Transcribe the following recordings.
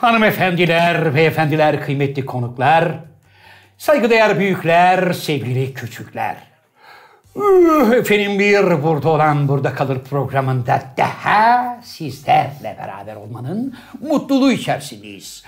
Hanımefendiler, beyefendiler, kıymetli konuklar, saygıdeğer büyükler, sevgili küçükler. Efendim bir burada olan burada kalır programında daha sizlerle beraber olmanın mutluluğu içerisindeyiz.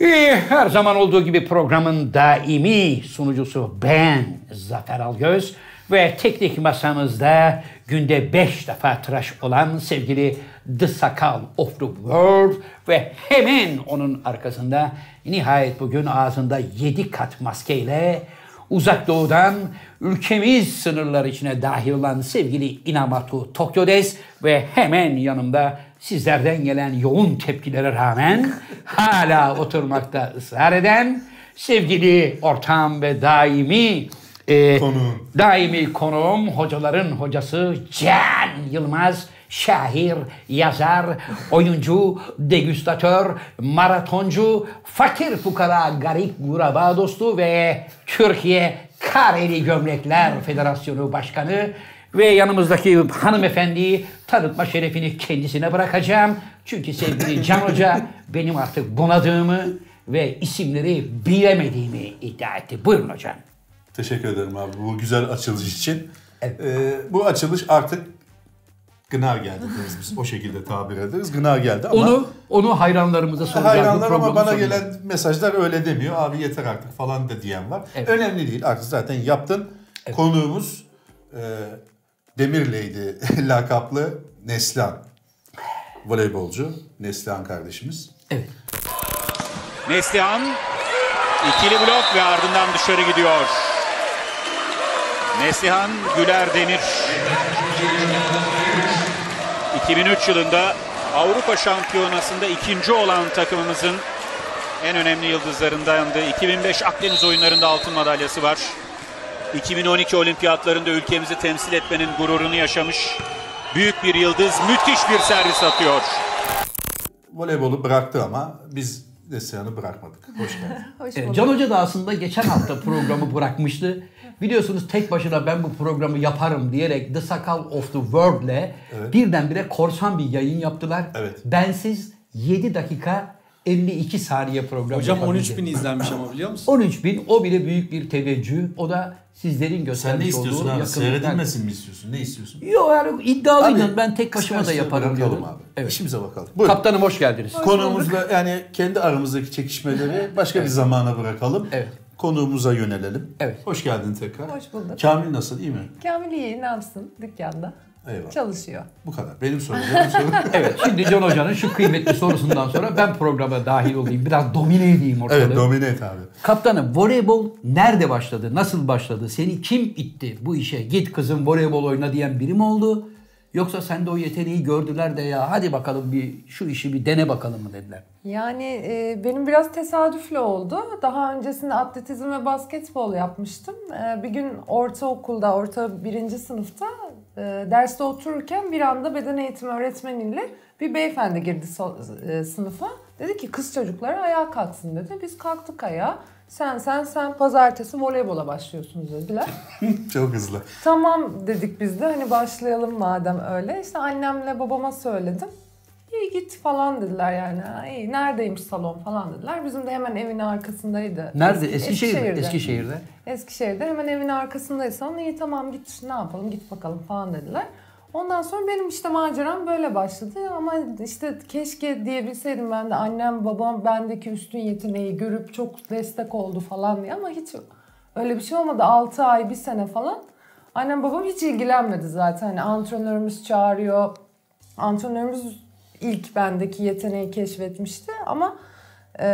Ee, her zaman olduğu gibi programın daimi sunucusu ben Zafer Algöz ve teknik masamızda günde beş defa tıraş olan sevgili The Sakal of the World ve hemen onun arkasında nihayet bugün ağzında yedi kat maskeyle uzak doğudan ülkemiz sınırları içine dahil olan sevgili Inamatu Tokyodes ve hemen yanımda sizlerden gelen yoğun tepkilere rağmen hala oturmakta ısrar eden sevgili ortağım ve daimi e, Konuğum. daimi konuğum hocaların hocası Can Yılmaz şair, yazar, oyuncu, degüstatör, maratoncu, fakir fukara, garip guraba dostu ve Türkiye Kareli Gömlekler Federasyonu Başkanı ve yanımızdaki hanımefendiyi tanıtma şerefini kendisine bırakacağım. Çünkü sevgili Can Hoca benim artık bunadığımı ve isimleri bilemediğimi iddia etti. Buyurun hocam. Teşekkür ederim abi bu güzel açılış için. Ee, bu açılış artık gına geldi deriz biz o şekilde tabir ederiz. Gına geldi ama Onu onu hayranlarımıza soracağız. bu hayranlar ama bana sonunda. gelen mesajlar öyle demiyor. Abi yeter artık falan da diyen var. Evet. Önemli değil artık zaten yaptın. Konuğumuz e, Demirley'di lakaplı Neslihan. Voleybolcu Neslihan kardeşimiz. Evet. Neslihan ikili blok ve ardından dışarı gidiyor. Neslihan Güler Demir 2003 yılında Avrupa Şampiyonası'nda ikinci olan takımımızın en önemli yıldızlarındandı. 2005 Akdeniz oyunlarında altın madalyası var. 2012 olimpiyatlarında ülkemizi temsil etmenin gururunu yaşamış. Büyük bir yıldız, müthiş bir servis atıyor. Voleybolu bıraktı ama biz Neslihan'ı bırakmadık. Hoş geldin. Hoş Ee, bulduk. Can Hoca da aslında geçen hafta programı bırakmıştı. Biliyorsunuz tek başına ben bu programı yaparım diyerek The Sakal of the World'le birdenbire korsan bir yayın yaptılar. Evet. Bensiz 7 dakika 52 saniye program Hocam yapabildi. 13 bin izlenmiş ama biliyor musun? 13 bin o bile büyük bir teveccüh. O da sizlerin Sen göstermiş ne istiyorsun olduğu abi? Seyredilmesin mi istiyorsun? Ne istiyorsun? Yok yani iddialıydım ben tek başıma da yaparım diyordum. abi. Evet. İşimize bakalım. Buyurun. Kaptanım hoş geldiniz. Konuğumuzla yani kendi aramızdaki çekişmeleri başka bir zamana bırakalım. Evet. Konuğumuza yönelelim. Evet. Hoş geldin tekrar. Hoş bulduk. Kamil nasıl iyi mi? Kamil iyi ne yapsın dükkanda. Eyvallah. Çalışıyor. Bu kadar. Benim sorum. Benim sorum. Evet şimdi Can Hoca'nın şu kıymetli sorusundan sonra ben programa dahil olayım. Biraz domine edeyim ortalığı. evet domine et abi. Kaptanım voleybol nerede başladı? Nasıl başladı? Seni kim itti bu işe? Git kızım voleybol oyna diyen biri mi oldu? Yoksa sende o yeteneği gördüler de ya hadi bakalım bir şu işi bir dene bakalım mı dediler. Yani e, benim biraz tesadüfle oldu. Daha öncesinde atletizm ve basketbol yapmıştım. E, bir gün ortaokulda, orta birinci sınıfta e, derste otururken bir anda beden eğitimi öğretmeniyle bir beyefendi girdi so- e, sınıfa. Dedi ki kız çocukları ayağa kalksın dedi. Biz kalktık ayağa. Sen sen sen pazartesi voleybola başlıyorsunuz dediler. Çok hızlı. Tamam dedik biz de hani başlayalım madem öyle. İşte annemle babama söyledim. İyi git falan dediler yani. İyi neredeymiş salon falan dediler. Bizim de hemen evin arkasındaydı. Nerede? Eski- Eskişehir'de. Eskişehir'de. Eskişehir'de. Eskişehir'de hemen evin arkasındaysan iyi tamam git ne yapalım git bakalım falan dediler. Ondan sonra benim işte maceram böyle başladı ama işte keşke diyebilseydim ben de annem babam bendeki üstün yeteneği görüp çok destek oldu falan diye ama hiç öyle bir şey olmadı. 6 ay bir sene falan annem babam hiç ilgilenmedi zaten. Hani antrenörümüz çağırıyor. Antrenörümüz ilk bendeki yeteneği keşfetmişti ama e,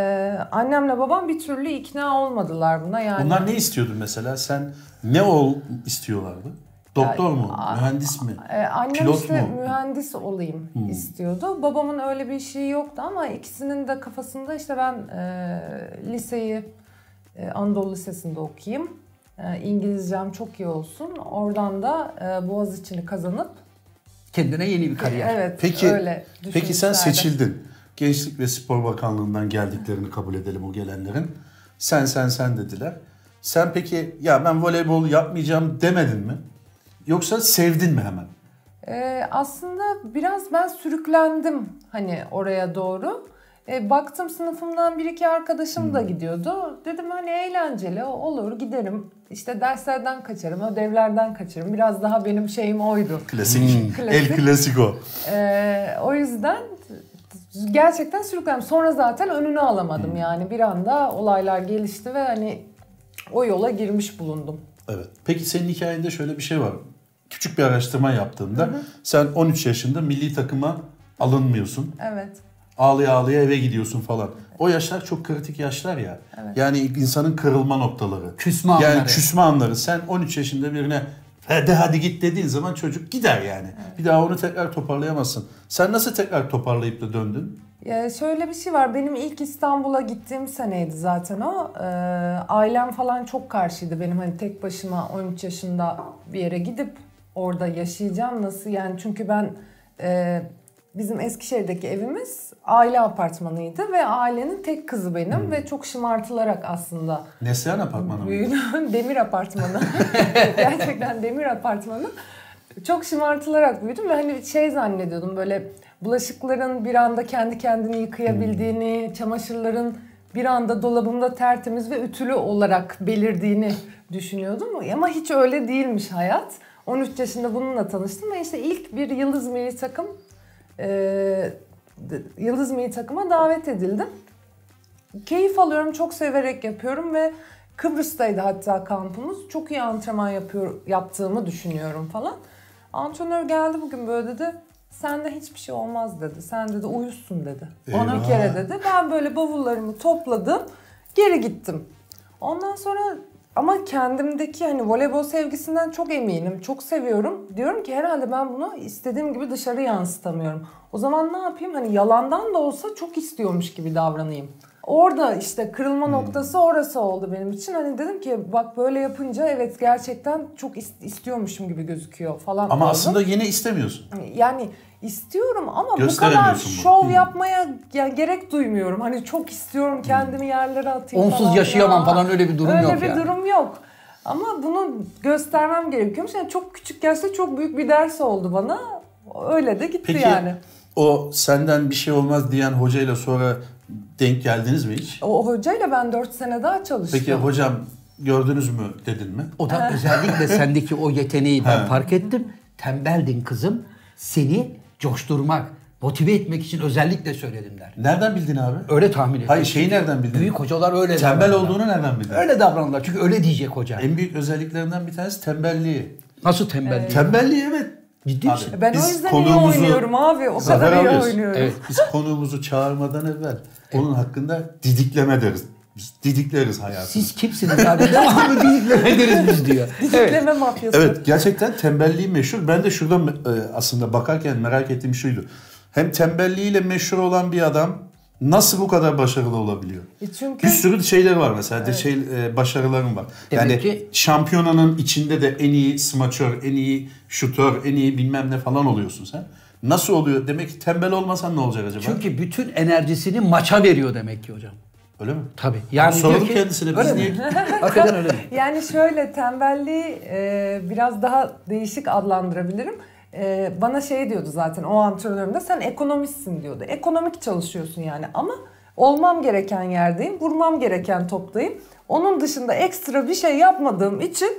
annemle babam bir türlü ikna olmadılar buna yani. Bunlar ne istiyordu mesela? Sen ne ol istiyorlardı? Doktor mu? Mühendis mi? Ee, annem Pilot işte mu? mühendis olayım istiyordu. Babamın öyle bir şeyi yoktu ama ikisinin de kafasında işte ben e, liseyi e, Anadolu Lisesi'nde okuyayım. E, İngilizcem çok iyi olsun. Oradan da e, Boğaziçi'ni kazanıp Kendine yeni bir kariyer. evet Peki, öyle peki sen seçildin. Gençlik ve Spor Bakanlığı'ndan geldiklerini kabul edelim o gelenlerin. Sen sen sen dediler. Sen peki ya ben voleybol yapmayacağım demedin mi? Yoksa sevdin mi hemen? Ee, aslında biraz ben sürüklendim hani oraya doğru. E, baktım sınıfımdan bir iki arkadaşım da gidiyordu. Dedim hani eğlenceli olur giderim. İşte derslerden kaçarım, ödevlerden kaçarım. Biraz daha benim şeyim oydu. Klasik. Klasik. El klasiko. E, o yüzden gerçekten sürüklendim. Sonra zaten önünü alamadım yani. Bir anda olaylar gelişti ve hani o yola girmiş bulundum. Evet. Peki senin hikayende şöyle bir şey var. Küçük bir araştırma yaptığımda sen 13 yaşında milli takıma alınmıyorsun. Evet. Ağlaya ağlaya eve gidiyorsun falan. O yaşlar çok kritik yaşlar ya. Yani insanın kırılma noktaları. Küsme Yani anları. küsme anları. Sen 13 yaşında birine hadi hadi git dediğin zaman çocuk gider yani. Bir daha onu tekrar toparlayamazsın. Sen nasıl tekrar toparlayıp da döndün? Ya şöyle bir şey var. Benim ilk İstanbul'a gittiğim seneydi zaten o. Ee, ailem falan çok karşıydı benim hani tek başıma 13 yaşında bir yere gidip orada yaşayacağım nasıl yani çünkü ben e, bizim Eskişehir'deki evimiz aile apartmanıydı ve ailenin tek kızı benim ve çok şımartılarak aslında Neslihan apartmanı mı? demir apartmanı. Gerçekten demir apartmanı. Çok şımartılarak büyüdüm ve hani şey zannediyordum böyle bulaşıkların bir anda kendi kendini yıkayabildiğini, çamaşırların bir anda dolabımda tertemiz ve ütülü olarak belirdiğini düşünüyordum. Ama hiç öyle değilmiş hayat. 13 yaşında bununla tanıştım ve işte ilk bir Yıldız Milli Takım e, Yıldız Milli Takım'a davet edildim. Keyif alıyorum, çok severek yapıyorum ve Kıbrıs'taydı hatta kampımız. Çok iyi antrenman yapıyor, yaptığımı düşünüyorum falan. Antrenör geldi bugün böyle dedi. Sende hiçbir şey olmaz dedi. Sen dedi uyusun dedi. Ona Eyvah. kere dedi. Ben böyle bavullarımı topladım. Geri gittim. Ondan sonra ama kendimdeki hani voleybol sevgisinden çok eminim. Çok seviyorum. Diyorum ki herhalde ben bunu istediğim gibi dışarı yansıtamıyorum. O zaman ne yapayım? Hani yalandan da olsa çok istiyormuş gibi davranayım. Orada işte kırılma noktası orası oldu benim için. Hani dedim ki bak böyle yapınca evet gerçekten çok is- istiyormuşum gibi gözüküyor falan. Ama oldu. aslında yine istemiyorsun. Yani istiyorum ama bu kadar bunu. şov Hı. yapmaya ya gerek duymuyorum. Hani çok istiyorum kendimi yerlere atayım Onsuz falan. yaşayamam Ya, falan öyle bir durum öyle yok bir yani. durum yok. Ama bunu göstermem gerekiyormuş. Yani çok küçük yaşta çok büyük bir ders oldu bana. Öyle de gitti Peki yani. o senden bir şey olmaz diyen hocayla sonra denk geldiniz mi hiç? O hocayla ben 4 sene daha çalıştım. Peki hocam gördünüz mü dedin mi? O da özellikle sendeki o yeteneği ben fark ettim. Tembeldin kızım. Seni coşturmak, motive etmek için özellikle söyledim der. Nereden bildin abi? Öyle tahmin ettim. Hayır şeyi nereden bildin? Büyük hocalar öyle Tembel davranırlar. olduğunu nereden bildin? Öyle davranırlar çünkü öyle diyecek hoca. En büyük özelliklerinden bir tanesi tembelliği. Nasıl tembel değil? Tembelliği evet. Ciddi Abi, misin? Ben o yüzden iyi konuğumuzu- oynuyorum abi. O kadar iyi oynuyorum. Evet. Biz konuğumuzu çağırmadan evvel onun hakkında didikleme deriz. Biz didikleriz hayatını. Siz kimsiniz abi? Devamlı didikleme ederiz biz diyor. Evet. Dikleme mafyası. Evet gerçekten tembelliği meşhur. Ben de şuradan e, aslında bakarken merak ettiğim şuydu. Hem tembelliğiyle meşhur olan bir adam nasıl bu kadar başarılı olabiliyor? E çünkü Bir sürü şeyler var mesela. De şey e, başarılarım var. Demek yani ki- şampiyonanın içinde de en iyi smaçör, en iyi şutör, en iyi bilmem ne falan oluyorsun sen. Nasıl oluyor? Demek ki tembel olmasan ne olacak acaba? Çünkü bütün enerjisini maça veriyor demek ki hocam. Öyle mi? Tabii. Yani Soralım diyor ki- kendisine. Biz Öyle niye... mi? Hakikaten öyle mi? Yani şöyle tembelliği e, biraz daha değişik adlandırabilirim. E, bana şey diyordu zaten o antrenörüm de sen ekonomistsin diyordu. Ekonomik çalışıyorsun yani ama olmam gereken yerdeyim, vurmam gereken toptayım. Onun dışında ekstra bir şey yapmadığım için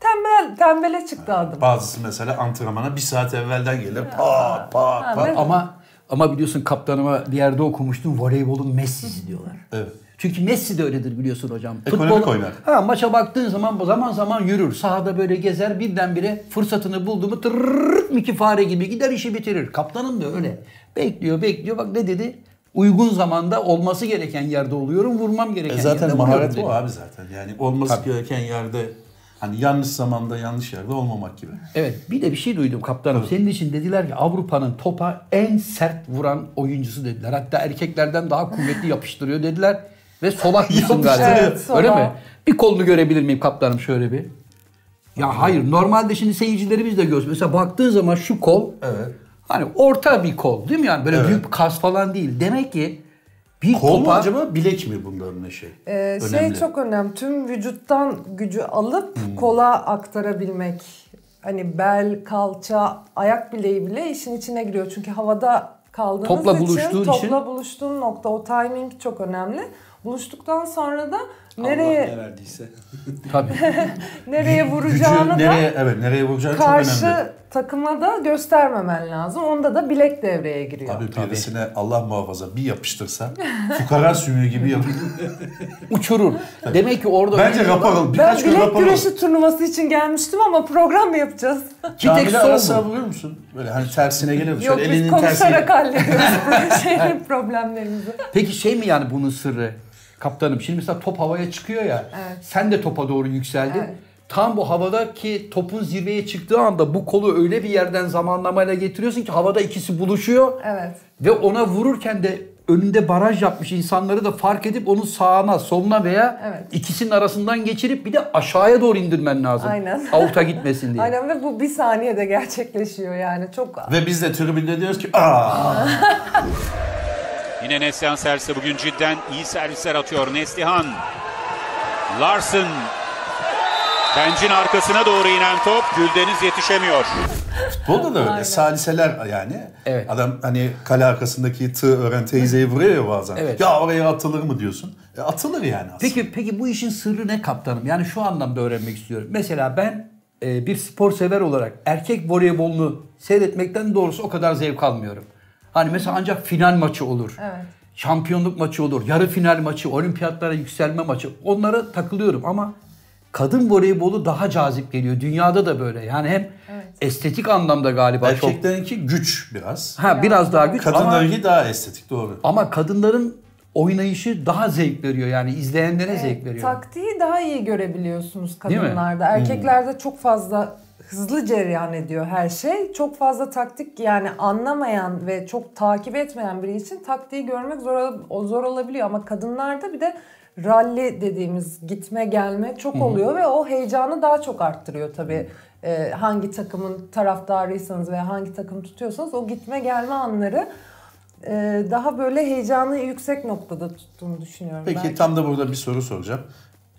tembel tembele çıktı adım. Bazısı mesela antrenmana bir saat evvelden gelir. Pat pat pat. Ama ama biliyorsun kaptanıma bir yerde okumuştum voleybolun Messi'si diyorlar. Evet. Çünkü Messi de öyledir biliyorsun hocam. Ekonomik oynar. Ha, maça baktığın zaman zaman zaman yürür. Sahada böyle gezer birdenbire fırsatını buldu mu tırrrrt Miki fare gibi gider işi bitirir. Kaptanım da öyle. Bekliyor bekliyor bak ne dedi? Uygun zamanda olması gereken yerde oluyorum. Vurmam gereken E yerde zaten vuruyorum maharet o abi zaten. Yani olması gereken yerde hani yanlış zamanda yanlış yerde olmamak gibi. Evet bir de bir şey duydum kaptanım. Senin için dediler ki Avrupa'nın topa en sert vuran oyuncusu dediler. Hatta erkeklerden daha kuvvetli yapıştırıyor dediler. Ve solak mısın galiba. Evet. Öyle mi? Bir kolunu görebilir miyim kaptanım şöyle bir? Ya hayır normalde şimdi seyircilerimiz de göz. Mesela baktığın zaman şu kol Evet. hani orta bir kol değil mi yani? Böyle Evet. büyük bir kas falan değil. Demek ki bir Kol mu topa acaba bilek mi bunların ne şey? Ee, şey Önemli. çok önemli. Tüm vücuttan gücü alıp kola aktarabilmek. Hani bel, kalça, ayak bileği bile işin içine giriyor. Çünkü havada kaldığınız Topla için, buluştuğun topla için. buluştuğun nokta o timing çok önemli. Buluştuktan sonra da Allah nereye ne verdiyse. Tabii. nereye Gücü vuracağını da nereye evet nereye vuracağını çok karşı önemli. takıma da göstermemen lazım. Onda da bilek devreye giriyor. Abi birisine Allah muhafaza bir yapıştırsa fukara sümüğü gibi yapıyor. Uçurur. Demek ki orada Bence ben Birkaç gün bilek güreşi turnuvası için gelmiştim ama program mı yapacağız? Bir tek Kamil'e sol ara bu. sıra vuruyor musun? Böyle hani tersine gelir. Yok Şöyle biz elinin konuşarak tersiyle. hallediyoruz şeyin problemlerimizi. Peki şey mi yani bunun sırrı? Kaptanım şimdi mesela top havaya çıkıyor ya. Evet. Sen de topa doğru yükseldin. Evet. Tam bu havadaki topun zirveye çıktığı anda bu kolu öyle bir yerden zamanlamayla getiriyorsun ki havada ikisi buluşuyor. Evet. Ve ona vururken de önünde baraj yapmış insanları da fark edip onun sağına, soluna veya Evet. ikisinin arasından geçirip bir de aşağıya doğru indirmen lazım. Aynen. Avuta gitmesin diye. Aynen ve bu bir saniyede gerçekleşiyor yani çok Ve biz de tribünde diyoruz ki aa Yine Neslihan servisi bugün cidden iyi servisler atıyor. Neslihan. Larson. Bencin arkasına doğru inen top. Güldeniz yetişemiyor. Futbolda da öyle. Saliseler yani. Evet. Adam hani kale arkasındaki tığ öğren teyzeyi vuruyor ya bazen. Evet. Ya oraya atılır mı diyorsun. E, atılır yani aslında. Peki peki bu işin sırrı ne kaptanım? Yani şu anlamda öğrenmek istiyorum. Mesela ben e, bir spor sever olarak erkek voleybolunu seyretmekten doğrusu o kadar zevk almıyorum. Hani mesela ancak final maçı olur. Evet. Şampiyonluk maçı olur. Yarı final maçı, olimpiyatlara yükselme maçı. Onlara takılıyorum ama kadın voleybolu daha cazip geliyor. Dünyada da böyle. Yani hem estetik anlamda galiba çok Erkeklerinki güç biraz. ha biraz daha güç ama Kadınlarınki daha estetik doğru. ama kadınların oynayışı daha zevk veriyor. Yani izleyenlere zevk veriyor. Taktiği daha iyi görebiliyorsunuz? Hmm. kadınlarda. Erkeklerde çok fazla hızlı cereyan ediyor her şey. Çok fazla taktik yani anlamayan ve çok takip etmeyen biri için taktiği görmek zor, zor olabiliyor. Ama kadınlarda bir de rally dediğimiz gitme gelme çok oluyor ve o heyecanı daha çok arttırıyor tabii. Ee, hangi takımın taraftarıysanız veya hangi takım tutuyorsanız o gitme gelme anları e, daha böyle heyecanı yüksek noktada tuttuğunu düşünüyorum. Peki ben. tam da burada bir soru soracağım.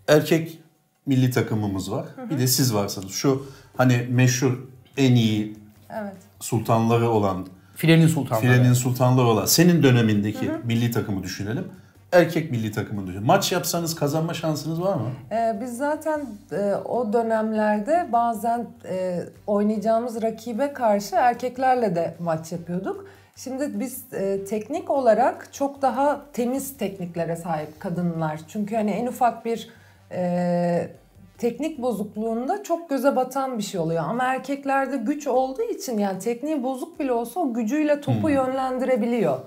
Erkek milli takımımız var. Bir de siz varsınız. Şu hani meşhur en iyi Evet. sultanları olan, Filenin sultanları. filenin sultanları olan senin dönemindeki milli takımı düşünelim. Erkek milli takımını düşünelim. Maç yapsanız kazanma şansınız var mı? Ee, biz zaten e, o dönemlerde bazen e, oynayacağımız rakibe karşı erkeklerle de maç yapıyorduk. Şimdi biz e, teknik olarak çok daha temiz tekniklere sahip kadınlar. Çünkü hani en ufak bir e, teknik bozukluğunda çok göze batan bir şey oluyor. Ama erkeklerde güç olduğu için yani tekniği bozuk bile olsa o gücüyle topu yönlendirebiliyor.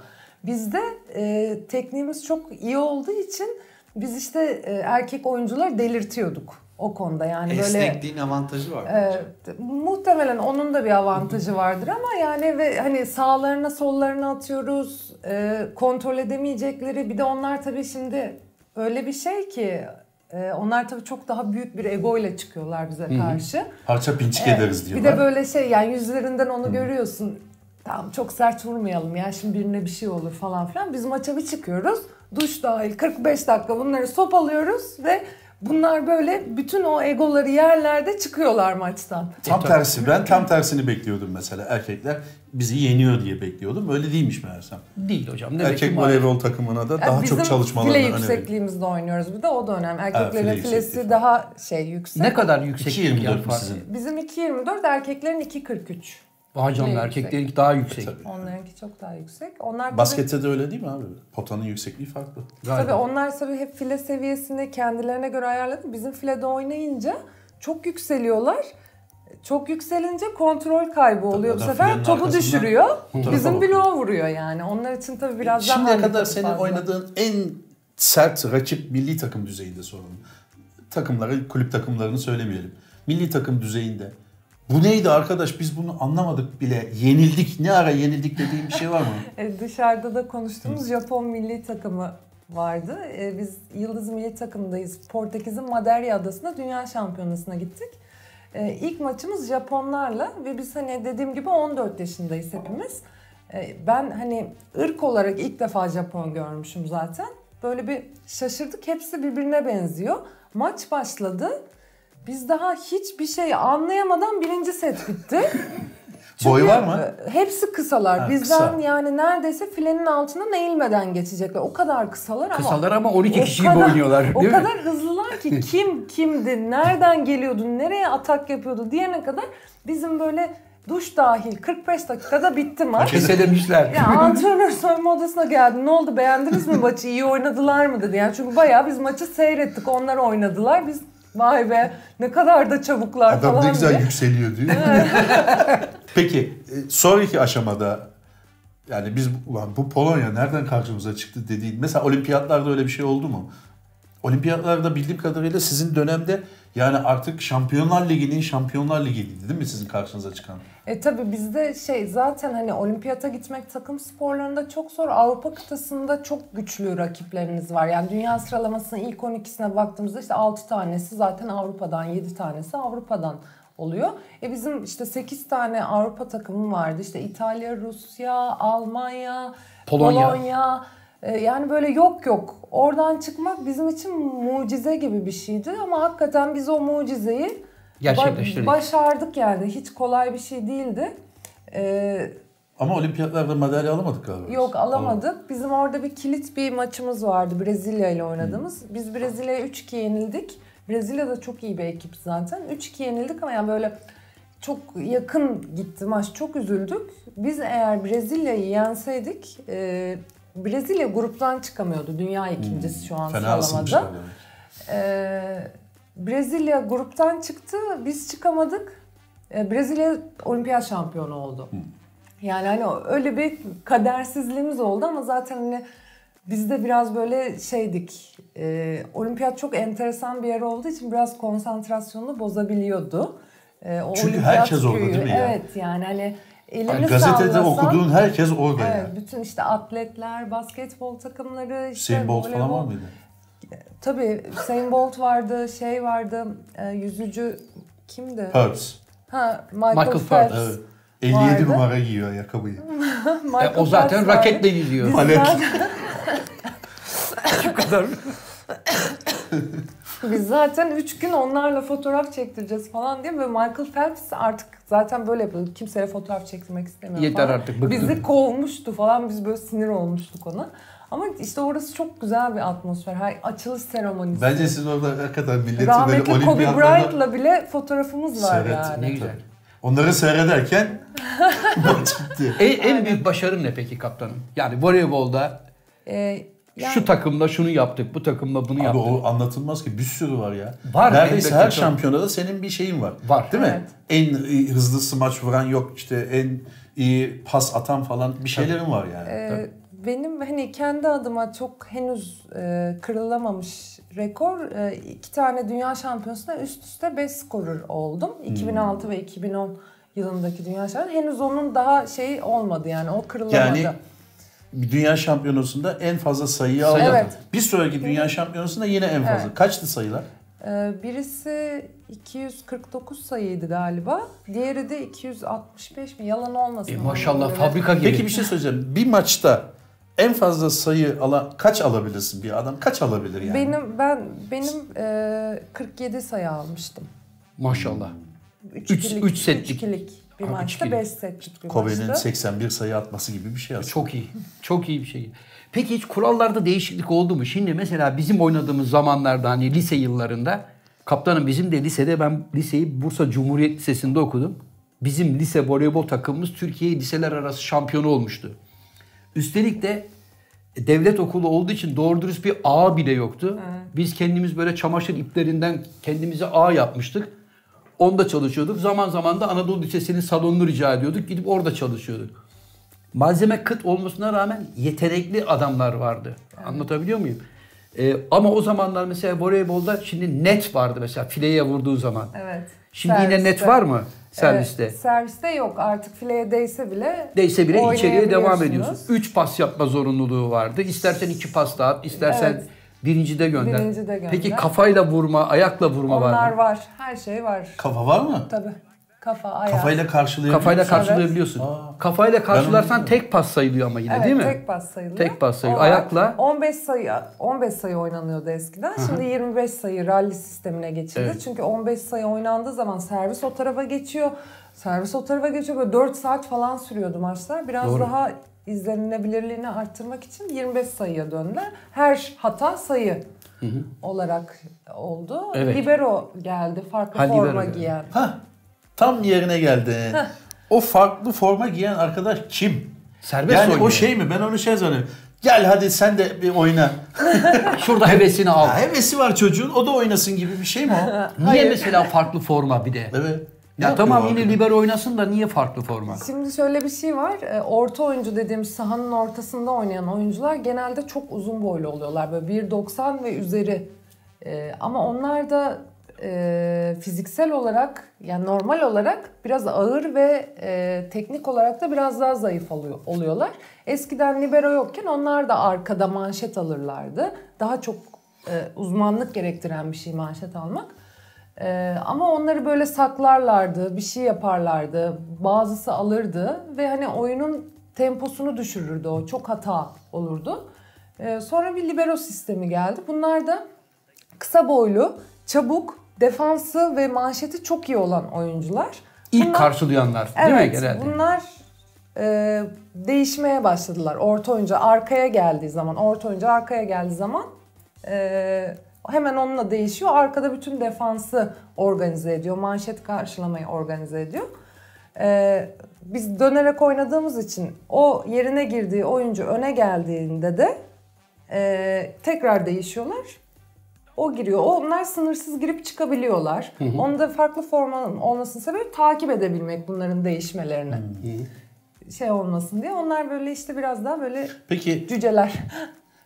Bizde e, tekniğimiz çok iyi olduğu için biz işte e, erkek oyuncuları delirtiyorduk o konuda yani böyle Esnekliğin avantajı var. Evet, muhtemelen onun da bir avantajı vardır ama yani ve hani sağlarına sollarına atıyoruz e, kontrol edemeyecekleri bir de onlar tabii şimdi öyle bir şey ki e, onlar tabii çok daha büyük bir ego ile çıkıyorlar bize karşı. Parça pinçik Evet, ederiz Bir diyorlar. de böyle şey yani yüzlerinden onu görüyorsun. Tamam çok sert vurmayalım ya şimdi birine bir şey olur falan filan. Biz maça bir çıkıyoruz. Duş dahil 45 dakika bunları sopalıyoruz ve bunlar böyle bütün o egoları yerlerde çıkıyorlar maçtan. Tam tersi. Ben tam tersini bekliyordum mesela. Erkekler bizi yeniyor diye bekliyordum. Öyle değilmiş meğersem. Değil hocam. Demek Erkek voleybol takımına da Yani daha bizim çok çalışmalarını file öneriyorum. yüksekliğimizde oynuyoruz bir de o dönem. Erkeklerin file filesi daha şey yüksek. Ne kadar yüksek 2.24 yer mi sizin? Bizim 2.24 erkeklerin 2.43. File erkeklerinki daha yüksek. Onlarınki çok daha yüksek. Onlar tabii- Baskette de öyle değil mi abi? Potanın yüksekliği farklı. Galiba. Tabii onlar tabii hep file seviyesini kendilerine göre ayarladı. Bizim filede oynayınca çok yükseliyorlar. Çok yükselince kontrol kaybı oluyor bu adam sefer. Topu düşürüyor. Bizim bloğa vuruyor yani. Onlar için tabii biraz daha Şimdiye kadar senin fazla. oynadığın en sert rakip milli takım düzeyinde soralım. Takımları, kulüp takımlarını söylemeyelim. Milli takım düzeyinde. Bu neydi arkadaş biz bunu anlamadık bile. Yenildik. Ne ara yenildik dediğim bir şey var mı? E, dışarıda da konuştuğumuz Japon milli takımı vardı. E, biz Yıldız milli takımdayız. Portekiz'in Madeira adasına dünya şampiyonasına gittik. E, ilk maçımız Japonlarla ve biz hani dediğim gibi 14 yaşındayız hepimiz. E, ben hani ırk olarak ilk defa Japon görmüşüm zaten. Böyle bir şaşırdık. Hepsi birbirine benziyor. Maç başladı. Biz daha hiçbir şey anlayamadan birinci set bitti. Boyu var mı? e, Hepsi kısalar. Ha, Bizden kısa. yani neredeyse filenin altından eğilmeden geçecekler. O kadar kısalar ama. Kısalar ama 12 o kişi gibi oynuyorlar, O değil mi? kadar hızlılar ki kim kimdi, nereden geliyordu, nereye atak yapıyordu diyene kadar bizim böyle duş dahil 45 dakikada bitti maç. Keselemişler. Ya antrenör soyunma odasına geldi. Ne oldu beğendiniz mi maçı? İyi oynadılar mı dedi. Yani çünkü bayağı biz maçı seyrettik. Onlar oynadılar. Biz vay be ne kadar da çabuklar Adam falan ne güzel diye. yükseliyor diyor. Peki e, sonraki aşamada yani biz ulan bu Polonya nereden karşımıza çıktı dediğin mesela olimpiyatlarda öyle bir şey oldu mu? Olimpiyatlarda bildiğim kadarıyla sizin dönemde yani artık Şampiyonlar Ligi'nin Şampiyonlar Ligi'ydi değil mi sizin karşınıza çıkan? E tabi bizde şey zaten hani olimpiyata gitmek takım sporlarında çok zor. Avrupa kıtasında çok güçlü rakipleriniz var. Yani dünya sıralamasının ilk 12'sine baktığımızda işte 6 tanesi zaten Avrupa'dan, 7 tanesi Avrupa'dan oluyor. E bizim işte 8 tane Avrupa takımı vardı. İşte İtalya, Rusya, Almanya, Polonya. Polonya. E, Yani böyle yok yok. Oradan çıkmak bizim için mucize gibi bir şeydi. Ama hakikaten biz o mucizeyi Gerçekleştirdik. Ba- başardık yani. Hiç kolay bir şey değildi. Ee, Ama olimpiyatlarda madalya alamadık galiba. yok alamadık. Bizim orada bir kilit bir maçımız vardı Brezilya ile oynadığımız. Biz Brezilya'ya 3-2 yenildik. Brezilya da çok iyi bir ekip zaten. 3-2 yenildik ama yani böyle çok yakın gitti maç. Çok üzüldük. Biz eğer Brezilya'yı yenseydik e, Brezilya gruptan çıkamıyordu. Dünya ikincisi şu an Fena sıralamada. Ee, Brezilya gruptan çıktı, biz çıkamadık. Ee, Brezilya olimpiyat şampiyonu oldu. Yani hani öyle bir kadersizliğimiz oldu ama zaten hani biz de biraz böyle şeydik. e, olimpiyat çok enteresan bir yer olduğu için biraz konsantrasyonunu bozabiliyordu. Ee, o Çünkü olimpiyat herkes orada köyü, değil mi ya? Evet yani hani elini Yani gazetede sallasan- okuduğun herkes orada Evet, yani. bütün işte atletler, basketbol takımları, işte Hüseyin Bolt falan var mıydı? Tabii Usain Bolt vardı, şey vardı, e, yüzücü kimdi? Phelps. Ha, Michael, Michael Phelps. Phelps. Evet. 57 Vardı. numara giyiyor ayakkabıyı. Michael E, o zaten Phelps raketle gidiyor. Biz Palet. zaten, Şu kadar. biz zaten üç gün onlarla fotoğraf çektireceğiz falan diye ve Michael Phelps artık zaten böyle yapıyor. Kimseye fotoğraf çektirmek istemiyor Yeter falan. artık, bıktım. Bizi kovmuştu falan. Biz böyle sinir olmuştuk ona. Ama işte orası çok güzel bir atmosfer. Her açılış seremonisi. Bence siz orada hakikaten milleti böyle Rahmetli Kobe olimpiyatlarda Bryant'la bile fotoğrafımız var Seyret. yani. Ne güzel. onları seyrederken maç bitti. En, en büyük başarın ne peki kaptanım? Yani voleybolda Ee, yani- şu takımla şunu yaptık, bu takımla bunu Abi yaptık. o anlatılmaz ki bir sürü var ya. Var, Neredeyse her şampiyonada senin bir şeyin var. Var. Değil mi? Evet. En iyi hızlı smaç vuran yok işte en iyi pas atan falan bir şeylerin var yani. Ee, benim hani kendi adıma çok henüz e, kırılamamış rekor e, iki tane dünya şampiyonasında üst üste 5 skorur oldum. 2006 ve 2010 yılındaki dünya şampiyonu. Henüz onun daha şeyi olmadı yani o kırılamadı. Yani dünya şampiyonasında en fazla sayıyı aldın. Evet. Bir sonraki dünya şampiyonasında yine en fazla. Evet. Kaçtı sayılar? Ee, birisi 249 sayıydı galiba. Diğeri de 265 mi? Yalan olmasın. E, maşallah böyle. fabrika gibi. Peki bir şey söyleyeceğim. Bir maçta en fazla sayı alan kaç alabilirsin bir adam? Kaç alabilir yani? Benim ben benim e, 47 sayı almıştım. Maşallah. 3 Üç- üç setlik. Bir üç maçta ikilik. 5 setlik bir Kobe'nin maçta. 81 sayı atması gibi bir şey aslında. Çok iyi. Çok iyi bir şey. Peki hiç kurallarda değişiklik oldu mu? Şimdi mesela bizim oynadığımız zamanlarda hani lise yıllarında kaptanım bizim de lisede ben liseyi Bursa Cumhuriyet Lisesi'nde okudum. Bizim lise voleybol takımımız Türkiye liseler arası şampiyonu olmuştu. Üstelik de devlet okulu olduğu için doğru dürüst bir ağ bile yoktu. Biz kendimiz böyle çamaşır iplerinden kendimize ağ yapmıştık. Onda çalışıyorduk. Zaman zaman da Anadolu Lisesi'nin salonunu rica ediyorduk. Gidip orada çalışıyorduk. Malzeme kıt olmasına rağmen yetenekli adamlar vardı. Anlatabiliyor muyum? Ee, ama o zamanlar mesela voleybolda şimdi net vardı mesela fileye vurduğu zaman. Evet. Şimdi yine net Serviste. var mı serviste? Evet, serviste yok artık fileye değse bile Değse bile içeriye devam ediyorsun. Üç pas yapma zorunluluğu vardı. İstersen iki pas da at, istersen Evet. Birincide gönder. Birincide gönder. Peki kafayla vurma, ayakla vurma var Onlar mı? var. Her şey var. Kafa var mı? Tabii. Kafa, ayak. Kafayla karşılayabiliyor Kafayla karşılayabiliyorsun. Aa. Kafayla karşılarsan tek pas sayılıyor ama yine Evet, değil mi? tek pas sayılıyor. Tek pas sayılıyor. Var. Ayakla 15 sayı 15 sayı oynanıyordu eskiden. Şimdi 25 sayı rally sistemine geçildi. Evet. Çünkü 15 sayı oynandığı zaman servis o tarafa geçiyor. Servis o tarafa geçiyor. Böyle 4 saat falan sürüyordu maçlar. Biraz Doğru. daha izlenilebilirliğini arttırmak için 25 sayıya döndüler. Her hata sayı olarak oldu. Evet. Libero geldi. Farklı Ha, libero forma geldi. giyen. Hah, tam yerine geldi. o farklı forma giyen arkadaş kim? Serbest yani oynuyor. o şey mi? Ben onu şey zannediyorum. Gel hadi sen de bir oyna. şurada hevesini al. Ya hevesi var çocuğun o da oynasın gibi bir şey mi o? Niye Hayır. mesela farklı forma bir de? evet. Ne Ya tamam yine libero oynasın da niye farklı forma? Şimdi şöyle bir şey var. e, Orta oyuncu dediğimiz sahanın ortasında oynayan oyuncular genelde çok uzun boylu oluyorlar. Böyle 1.90 ve üzeri. E, ama onlar da e, fiziksel olarak yani normal olarak biraz ağır ve e, teknik olarak da biraz daha zayıf oluyor, oluyorlar. Eskiden libero yokken onlar da arkada manşet alırlardı. Daha çok e, uzmanlık gerektiren bir şey manşet almak. Ee, ama onları böyle saklarlardı, bir şey yaparlardı, bazısı alırdı ve hani oyunun temposunu düşürürdü o, çok hata olurdu. Ee, sonra bir libero sistemi geldi. Bunlar da kısa boylu, çabuk, defansı ve manşeti çok iyi olan oyuncular. İlk Bunlar- karşılayanlar değil mi Evet, genelde? bunlar e, değişmeye başladılar. Orta oyuncu arkaya geldiği zaman, orta oyuncu arkaya geldiği zaman e, hemen onunla değişiyor. Arkada bütün defansı organize ediyor. Manşet karşılamayı organize ediyor. E, biz dönerek oynadığımız için o yerine girdiği oyuncu öne geldiğinde de e, tekrar değişiyorlar. O giriyor. Onlar sınırsız girip çıkabiliyorlar. Onda farklı formanın olmasının sebebi takip edebilmek bunların değişmelerini. Şey olmasın diye. Onlar böyle işte biraz daha böyle Peki cüceler.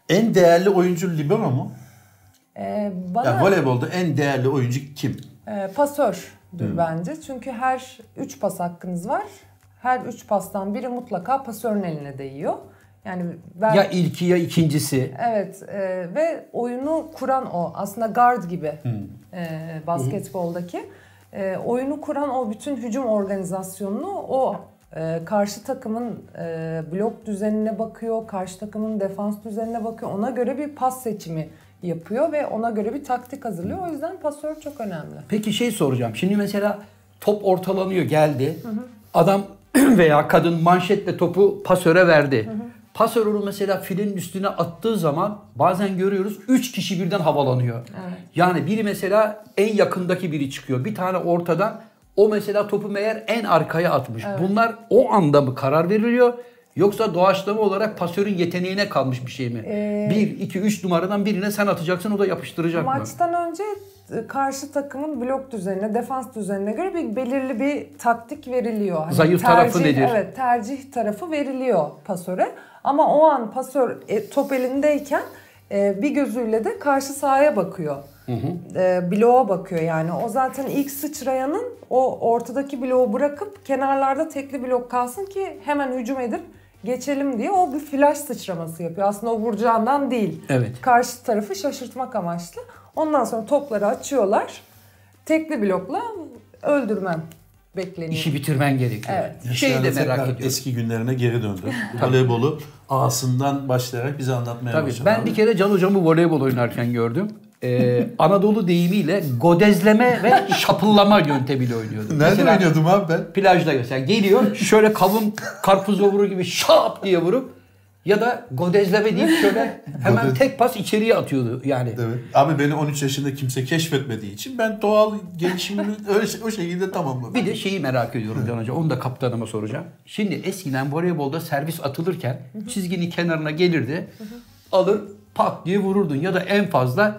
en değerli oyuncu libero mu? Ee, bana Ya voleybolda en değerli oyuncu kim? e, pasördür bence. Çünkü her 3 pas hakkınız var. Her 3 pastan biri mutlaka pasörün eline değiyor. Yani ben Ya ilki ya ikincisi. Evet e, ve oyunu kuran o aslında guard gibi e, basketboldaki E, oyunu kuran o bütün hücum organizasyonunu o e, karşı takımın e, blok düzenine bakıyor, karşı takımın defans düzenine bakıyor. Ona göre bir pas seçimi yapıyor ve ona göre bir taktik hazırlıyor. O yüzden pasör çok önemli. Peki şey soracağım. Şimdi mesela top ortalanıyor geldi. Adam veya kadın manşetle topu pasöre verdi. Pasör onu mesela filenin üstüne attığı zaman bazen görüyoruz 3 kişi birden havalanıyor. Yani biri mesela en yakındaki biri çıkıyor. Bir tane ortadan o mesela topu meğer en arkaya atmış. Bunlar o anda mı karar veriliyor? Yoksa doğaçlama olarak pasörün yeteneğine kalmış bir şey mi? Ee, 1, 2, 3 numaradan birine sen atacaksın o da yapıştıracak mı? Maçtan önce e, karşı takımın blok düzenine, defans düzenine göre bir belirli bir taktik veriliyor. Hani Zayıf tarafı nedir? Evet, tercih tarafı veriliyor pasöre. Ama o an pasör e, top elindeyken e, bir gözüyle de karşı sahaya bakıyor. E, bloğa bakıyor yani. O zaten ilk sıçrayanın o ortadaki bloğu bırakıp kenarlarda tekli blok kalsın ki hemen hücum edip geçelim diye o bir flash sıçraması yapıyor. Aslında o vuracağından değil. Evet. Karşı tarafı şaşırtmak amaçlı. Ondan sonra topları açıyorlar. Tekli blokla öldürmem bekleniyor. İşi bitirmen gerekiyor. Evet. Şeyi de merak ediyorum. Eski günlerine geri döndü. Voleybolu ağasından başlayarak bize anlatmaya Tabii. başladı. Ben bir kere Can hocamı voleybol oynarken gördüm. Ee, Anadolu deyimiyle godezleme ve şapıllama yöntemiyle oynuyordu. Nerede Mesela oynuyordum abi ben? Plajda mesela geliyor şöyle kavun karpuzla vurur gibi şap diye vurup ya da godezleme deyip şöyle hemen Godez- tek pas içeriye atıyordu yani. Evet. Abi beni 13 yaşında kimse keşfetmediği için ben doğal gelişimimi öyle o şekilde tamamladım. Bir de şeyi merak ediyorum Can Hoca. Onu da kaptanıma soracağım. Şimdi eskiden voleybolda servis atılırken çizginin kenarına gelirdi. Alır pat diye vururdun. Ya da en fazla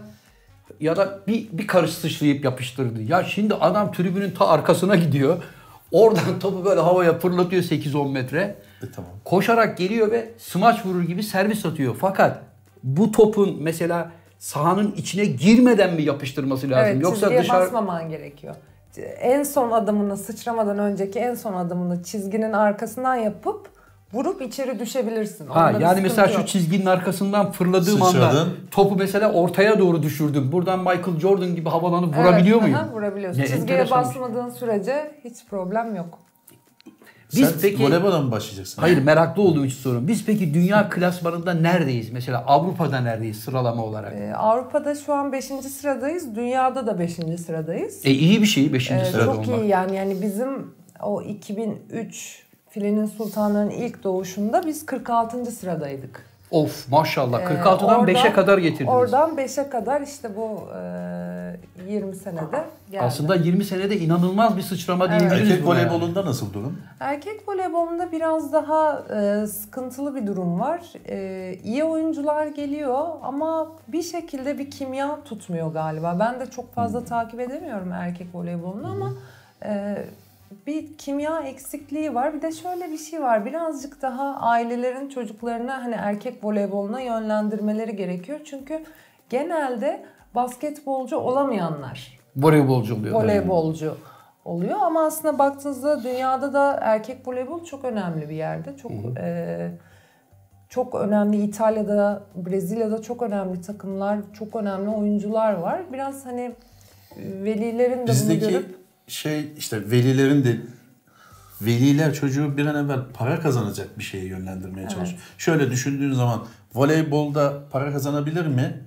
ya da bir, bir karış sıçrayıp yapıştırdı. Ya şimdi adam tribünün ta arkasına gidiyor. Oradan topu böyle havaya fırlatıyor 8-10 metre. E, tamam. Koşarak geliyor ve smaç vurur gibi servis atıyor. Fakat bu topun mesela sahanın içine girmeden mi yapıştırması lazım? Evet, Yoksa çizgiye dışarı basmaman gerekiyor. En son adımını sıçramadan önceki en son adımını çizginin arkasından yapıp vurup içeri düşebilirsin. Ha yani mesela sıkıntı şu yok. çizginin arkasından fırladığım anda Sıçradın. topu mesela ortaya doğru düşürdüm. Buradan Michael Jordan gibi havalanıp vurabiliyor evet, muyum? aha, vurabiliyorsun. Ne Çizgiye basmadığın sürece hiç problem yok. Biz Sen peki- voleybola mı başlayacaksın? Hayır meraklı olduğum için soruyorum. Biz peki dünya klasmanında neredeyiz? Mesela Avrupa'da neredeyiz sıralama olarak? Ee, Avrupa'da şu an 5. sıradayız. Dünyada da 5. sıradayız. E iyi bir şey 5. Ee, sırada çok olmak. iyi yani yani bizim o 2003 Filenin Sultanların ilk doğuşunda biz 46. sıradaydık. Of maşallah Ee, 46'dan oradan- 5'e kadar getirdiniz. Oradan 5'e kadar işte bu e, 20 senede geldi. Aslında 20 senede inanılmaz bir sıçrama Evet. diyebiliriz Erkek buna yani. voleybolunda nasıl durum? Erkek voleybolunda biraz daha e, sıkıntılı bir durum var. E, iyi oyuncular geliyor ama bir şekilde bir kimya tutmuyor galiba. Ben de çok fazla takip edemiyorum erkek voleybolunu ama e, bir kimya eksikliği var. Bir de şöyle bir şey var. Birazcık daha ailelerin çocuklarını hani erkek voleyboluna yönlendirmeleri gerekiyor. Çünkü genelde basketbolcu olamayanlar Voleybolcu oluyor. voleybolcu oluyor ama aslında baktığınızda dünyada da erkek voleybol çok önemli bir yerde. Çok e, çok önemli İtalya'da, Brezilya'da çok önemli takımlar, çok önemli oyuncular var. Biraz hani velilerin de bunu Bizdeki görüp şey işte velilerin de veliler çocuğu bir an evvel para kazanacak bir şeye yönlendirmeye çalışıyor. Şöyle düşündüğün zaman voleybolda para kazanabilir mi?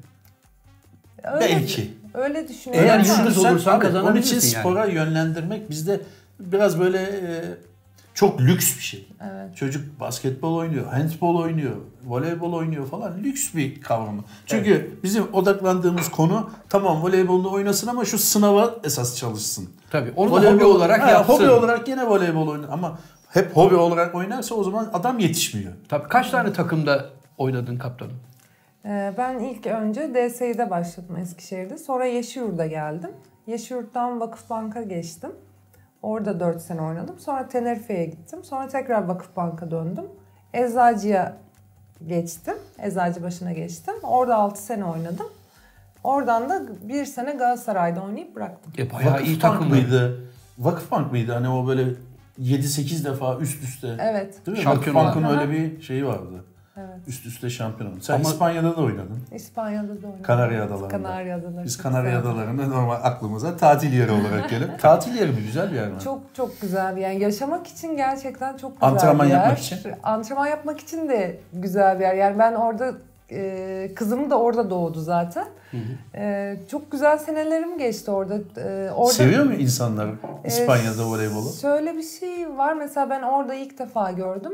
öyle, Belki. öyle düşünüyorum. Eğer Düşünürsen olursan kazanabilirsin Onun için yani. spora yönlendirmek bizde biraz böyle e, çok lüks bir şey. Evet. Çocuk basketbol oynuyor, handbol oynuyor, voleybol oynuyor falan lüks bir kavramı. Çünkü bizim odaklandığımız konu tamam voleybolda oynasın ama şu sınava esas çalışsın. Tabii. Onu Voleybol- hobi olarak Ha, yapsın. Hobi olarak yine voleybol oynar ama hep hobi olarak oynarsa o zaman adam yetişmiyor. Tabii. Kaç tane takımda oynadın kaptanım? Ee, Ben ilk önce DSİ'de başladım Eskişehir'de. Sonra Yeşilyurt'a geldim. Yeşilyurt'tan Vakıfbank'a geçtim. Orada 4 sene oynadım. Sonra Tenerife'ye gittim. Sonra tekrar Vakıfbank'a döndüm. Eczacı'ya geçtim. Eczacı başına geçtim. Orada 6 sene oynadım. Oradan da bir sene Galatasaray'da oynayıp bıraktım. E bayağı iyi Vakıfbank takım mıydı? Vakıfbank mıydı? Hani o böyle 7-8 defa üst üste. Evet. Değil mi? Şampiyon Vakıfbank'ın öyle bir şeyi vardı. Evet. Üst üste şampiyon oldu. Sen Ama- İspanya'da da oynadın. İspanya'da da oynadım. Kanarya Adaları'nda. Kanarya Adaları. Biz Kanarya güzel. Adaları'nda normal aklımıza tatil yeri olarak gelir. tatil yeri mi? Güzel bir yer mi? Çok çok güzel bir yer. Yaşamak için gerçekten çok güzel Antrenman bir yer. yapmak için? Antrenman yapmak için de güzel bir yer. Yani ben orada e, kızım da orada doğdu zaten. E, çok güzel senelerim geçti orada. E, orada Seviyor mu insanlar e, İspanya'da voleybolu? Şöyle bir şey var. Mesela ben orada ilk defa gördüm.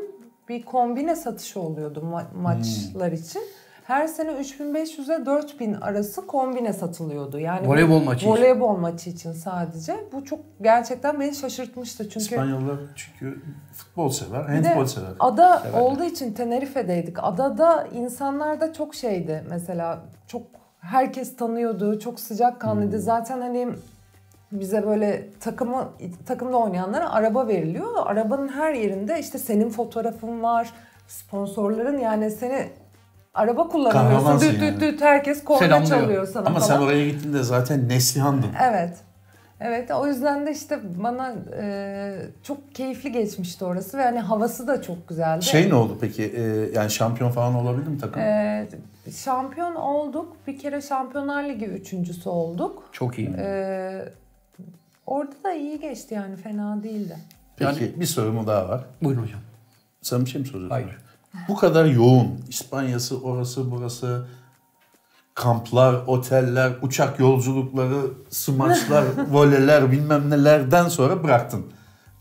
Bir kombine satışı oluyordu ma- maçlar Hmm. için. Her sene 3500'e 4000 arası kombine satılıyordu. Yani Voleybol maçı için. Voleybol maçı için sadece. Bu çok gerçekten beni şaşırtmıştı. Çünkü İspanyollar çünkü futbol sever, handbol sever. ada olduğu için Tenerife'deydik. Adada insanlar da çok şeydi. Mesela çok herkes tanıyordu. Çok sıcakkanlıydı. Zaten hani bize böyle takımı takımda oynayanlara araba veriliyor. Arabanın her yerinde işte senin fotoğrafın var. Sponsorların yani seni araba kullanamıyorsun. Kahramansın Düt yani. düt düt herkes korna çalıyor sana Ama falan. sen oraya gittiğinde zaten Neslihan'dın. Evet. Evet o yüzden de işte bana e, çok keyifli geçmişti orası ve hani havası da çok güzeldi. Şey ne oldu peki? Ee, yani şampiyon falan olabildi mi takım? E, şampiyon olduk. Bir kere Şampiyonlar Ligi üçüncüsü olduk. Çok iyi. E, orada da iyi geçti yani fena değildi. Peki bir sorum daha var. Buyurun hocam. Sen bir şey mi soruyorsun? Hayır. Bu kadar yoğun. İspanya'sı, orası, burası. Kamplar, oteller, uçak yolculukları, smaçlar, voleler bilmem nelerden sonra bıraktın.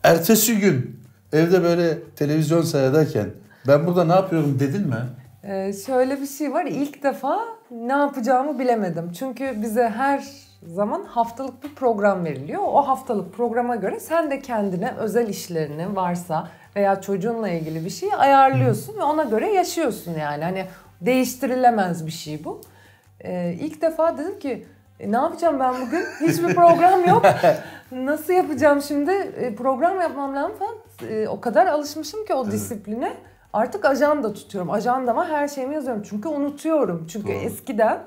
Ertesi gün evde böyle televizyon seyrederken ben burada ne yapıyorum dedin mi? E, şöyle bir şey var. İlk defa ne yapacağımı bilemedim. Çünkü bize her zaman haftalık bir program veriliyor. O haftalık programa göre sen de kendine özel işlerini varsa veya çocuğunla ilgili bir şeyi ayarlıyorsun ve ona göre yaşıyorsun yani. Hani değiştirilemez bir şey bu. Ee, ilk defa dedim ki "E, ne yapacağım ben bugün? Hiçbir program yok. Nasıl yapacağım şimdi? E, program yapmam lazım falan. E, o kadar alışmışım ki o disipline. Artık ajanda tutuyorum. Ajandama her şeyimi yazıyorum. Çünkü unutuyorum. Çünkü Doğru. eskiden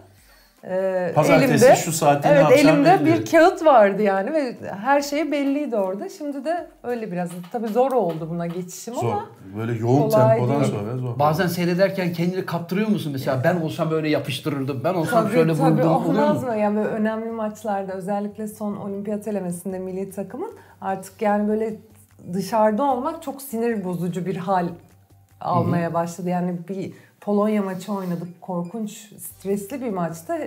e, Pazartesi şu saatte ne evet, yapacağım elimde belli. bir kağıt vardı yani ve her şey belliydi orada. Şimdi de öyle biraz tabii zor oldu buna geçişim Zor. ama Böyle yoğun tempodan değil. sonra zor. Bazen seyrederken kendini kaptırıyor musun mesela? Ben olsam böyle yapıştırırdım. Ben olsam Tabii şöyle tabii vurdum. Oluyor olmaz mu? mı? Yani böyle önemli maçlarda özellikle son olimpiyat elemesinde milli takımın artık yani böyle dışarıda olmak çok sinir bozucu bir hal almaya başladı. Yani bir Polonya maçı oynadık. Korkunç, stresli bir maçta.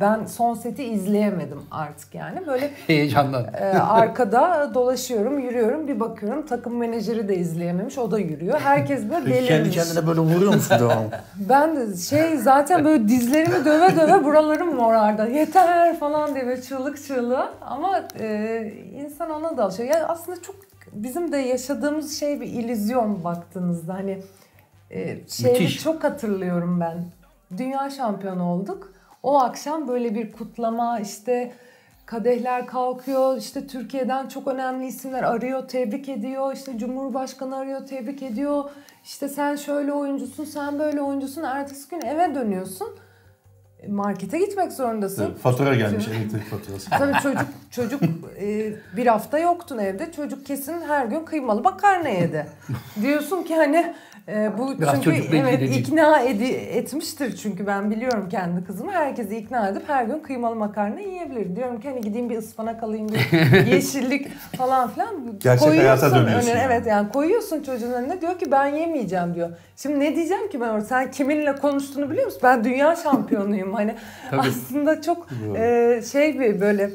Ben son seti izleyemedim artık yani. Böyle Heyecandan. e, arkada dolaşıyorum, yürüyorum. Bir bakıyorum takım menajeri de izleyememiş. O da yürüyor. Herkes böyle Peki kendi delirmiş. kendine böyle vuruyor musun devamlı? Ben de şey zaten böyle dizlerimi döve döve buralarım morardı. Yeter falan diye böyle çığlık çığlığa. Ama e, insan ona da alışıyor. Yani aslında çok bizim de yaşadığımız şey bir illüzyon baktığınızda. Hani e, şeyi Müthiş. çok hatırlıyorum ben. Dünya şampiyonu olduk. O akşam böyle bir kutlama işte kadehler kalkıyor. işte Türkiye'den çok önemli isimler arıyor, tebrik ediyor. İşte Cumhurbaşkanı arıyor, tebrik ediyor. İşte sen şöyle oyuncusun, sen böyle oyuncusun. Ertesi gün eve dönüyorsun. E, Markete gitmek zorundasın. Fatura gelmiş elektrik faturası. Tabii çocuk çocuk e, bir hafta yoktun evde. Çocuk kesin her gün kıymalı makarna yedi. Diyorsun ki hani e, bu Biraz çünkü evet ilgileneyim. ikna edi, etmiştir çünkü ben biliyorum kendi kızımı. Herkesi ikna edip her gün kıymalı makarna yiyebilir. Diyorum ki hani gideyim bir ıspanak alayım bir yeşillik falan filan. Gerçek hayata Koyuyorsun dönüyorsun önüne, yani. Evet yani koyuyorsun çocuğun önüne diyor ki ben yemeyeceğim diyor. Şimdi ne diyeceğim ki ben orada sen kiminle konuştuğunu biliyor musun? Ben dünya şampiyonuyum hani aslında çok e, şey bir böyle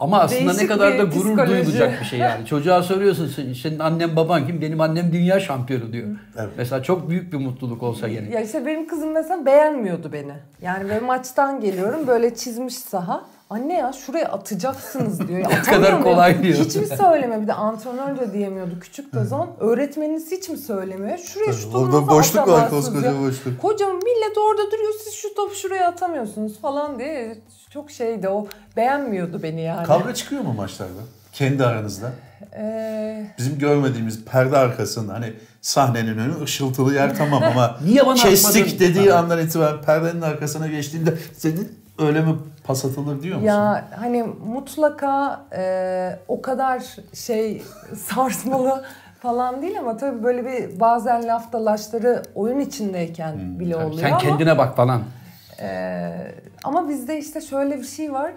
Ama aslında ne Değişik kadar bir da gurur psikoloji. duyulacak bir şey yani. Çocuğa soruyorsun sen- senin annen baban kim? Benim annem dünya şampiyonu diyor. Evet. Mesela çok büyük bir mutluluk olsa gerek. Ya işte benim kızım mesela beğenmiyordu beni. Yani ben maçtan geliyorum böyle çizmiş saha. Anne ya şuraya atacaksınız diyor. Ya, kadar kolay diyor. Hiç mi söyleme? Bir de antrenör de diyemiyordu küçük de zaman. Öğretmeniniz hiç mi söylemiyor? Şuraya şu topu Orada boşluk var koskoca boşluk. Kocaman millet orada duruyor siz şu topu şuraya atamıyorsunuz falan diye. Çok şeydi o beğenmiyordu beni yani. Kavga çıkıyor mu maçlarda? Kendi aranızda. Ee, Bizim görmediğimiz perde arkasında hani sahnenin önü ışıltılı yer tamam ama Niye bana kestik atmadın? dediği andan itibaren perdenin arkasına geçtiğinde senin öyle mi pas atılır diyor musun? Ya hani mutlaka e, o kadar şey sarsmalı falan değil ama tabii böyle bir bazen laf dalaşları oyun içindeyken bile oluyor Sen ama kendine bak falan. e, ama bizde işte şöyle bir şey var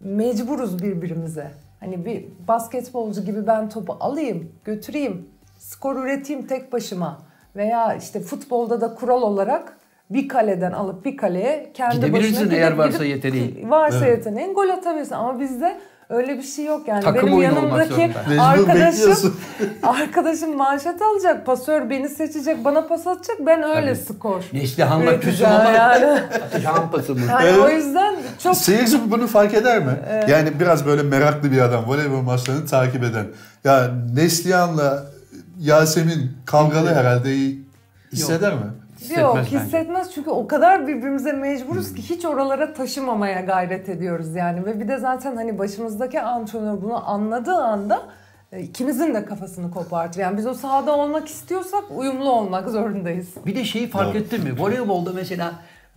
mecburuz birbirimize. Hani bir basketbolcu gibi ben topu alayım, götüreyim, skor üreteyim tek başıma veya işte futbolda da kural olarak bir kaleden alıp bir kaleye kendi Gidebilirsin başına eğer gidip- varsa yeteneğin. Varsa Evet. yeteneğin gol atabilirsin ama bizde öyle bir şey yok yani. Takım Benim yanımdaki arkadaşım arkadaşım manşet alacak, pasör beni seçecek, bana pas atacak. Ben öyle Tabii. skor. Neslihan'la küsüm ama yani. atacağım pasımı. Yani Evet. o yüzden çok Seyirci bunu fark eder mi? Yani biraz böyle meraklı bir adam, voleybol maçlarını takip eden. Ya Neslihan'la Yasemin kavgalı herhalde iyi hisseder mi? Yok Hissetmez bence. hissetmez çünkü o kadar birbirimize mecburuz ki hiç oralara taşımamaya gayret ediyoruz yani. Ve bir de zaten hani başımızdaki antrenör bunu anladığı anda e, ikimizin de kafasını kopartır. Yani biz o sahada olmak istiyorsak uyumlu olmak zorundayız. Bir de şeyi fark ettin mi? Voleybolda mesela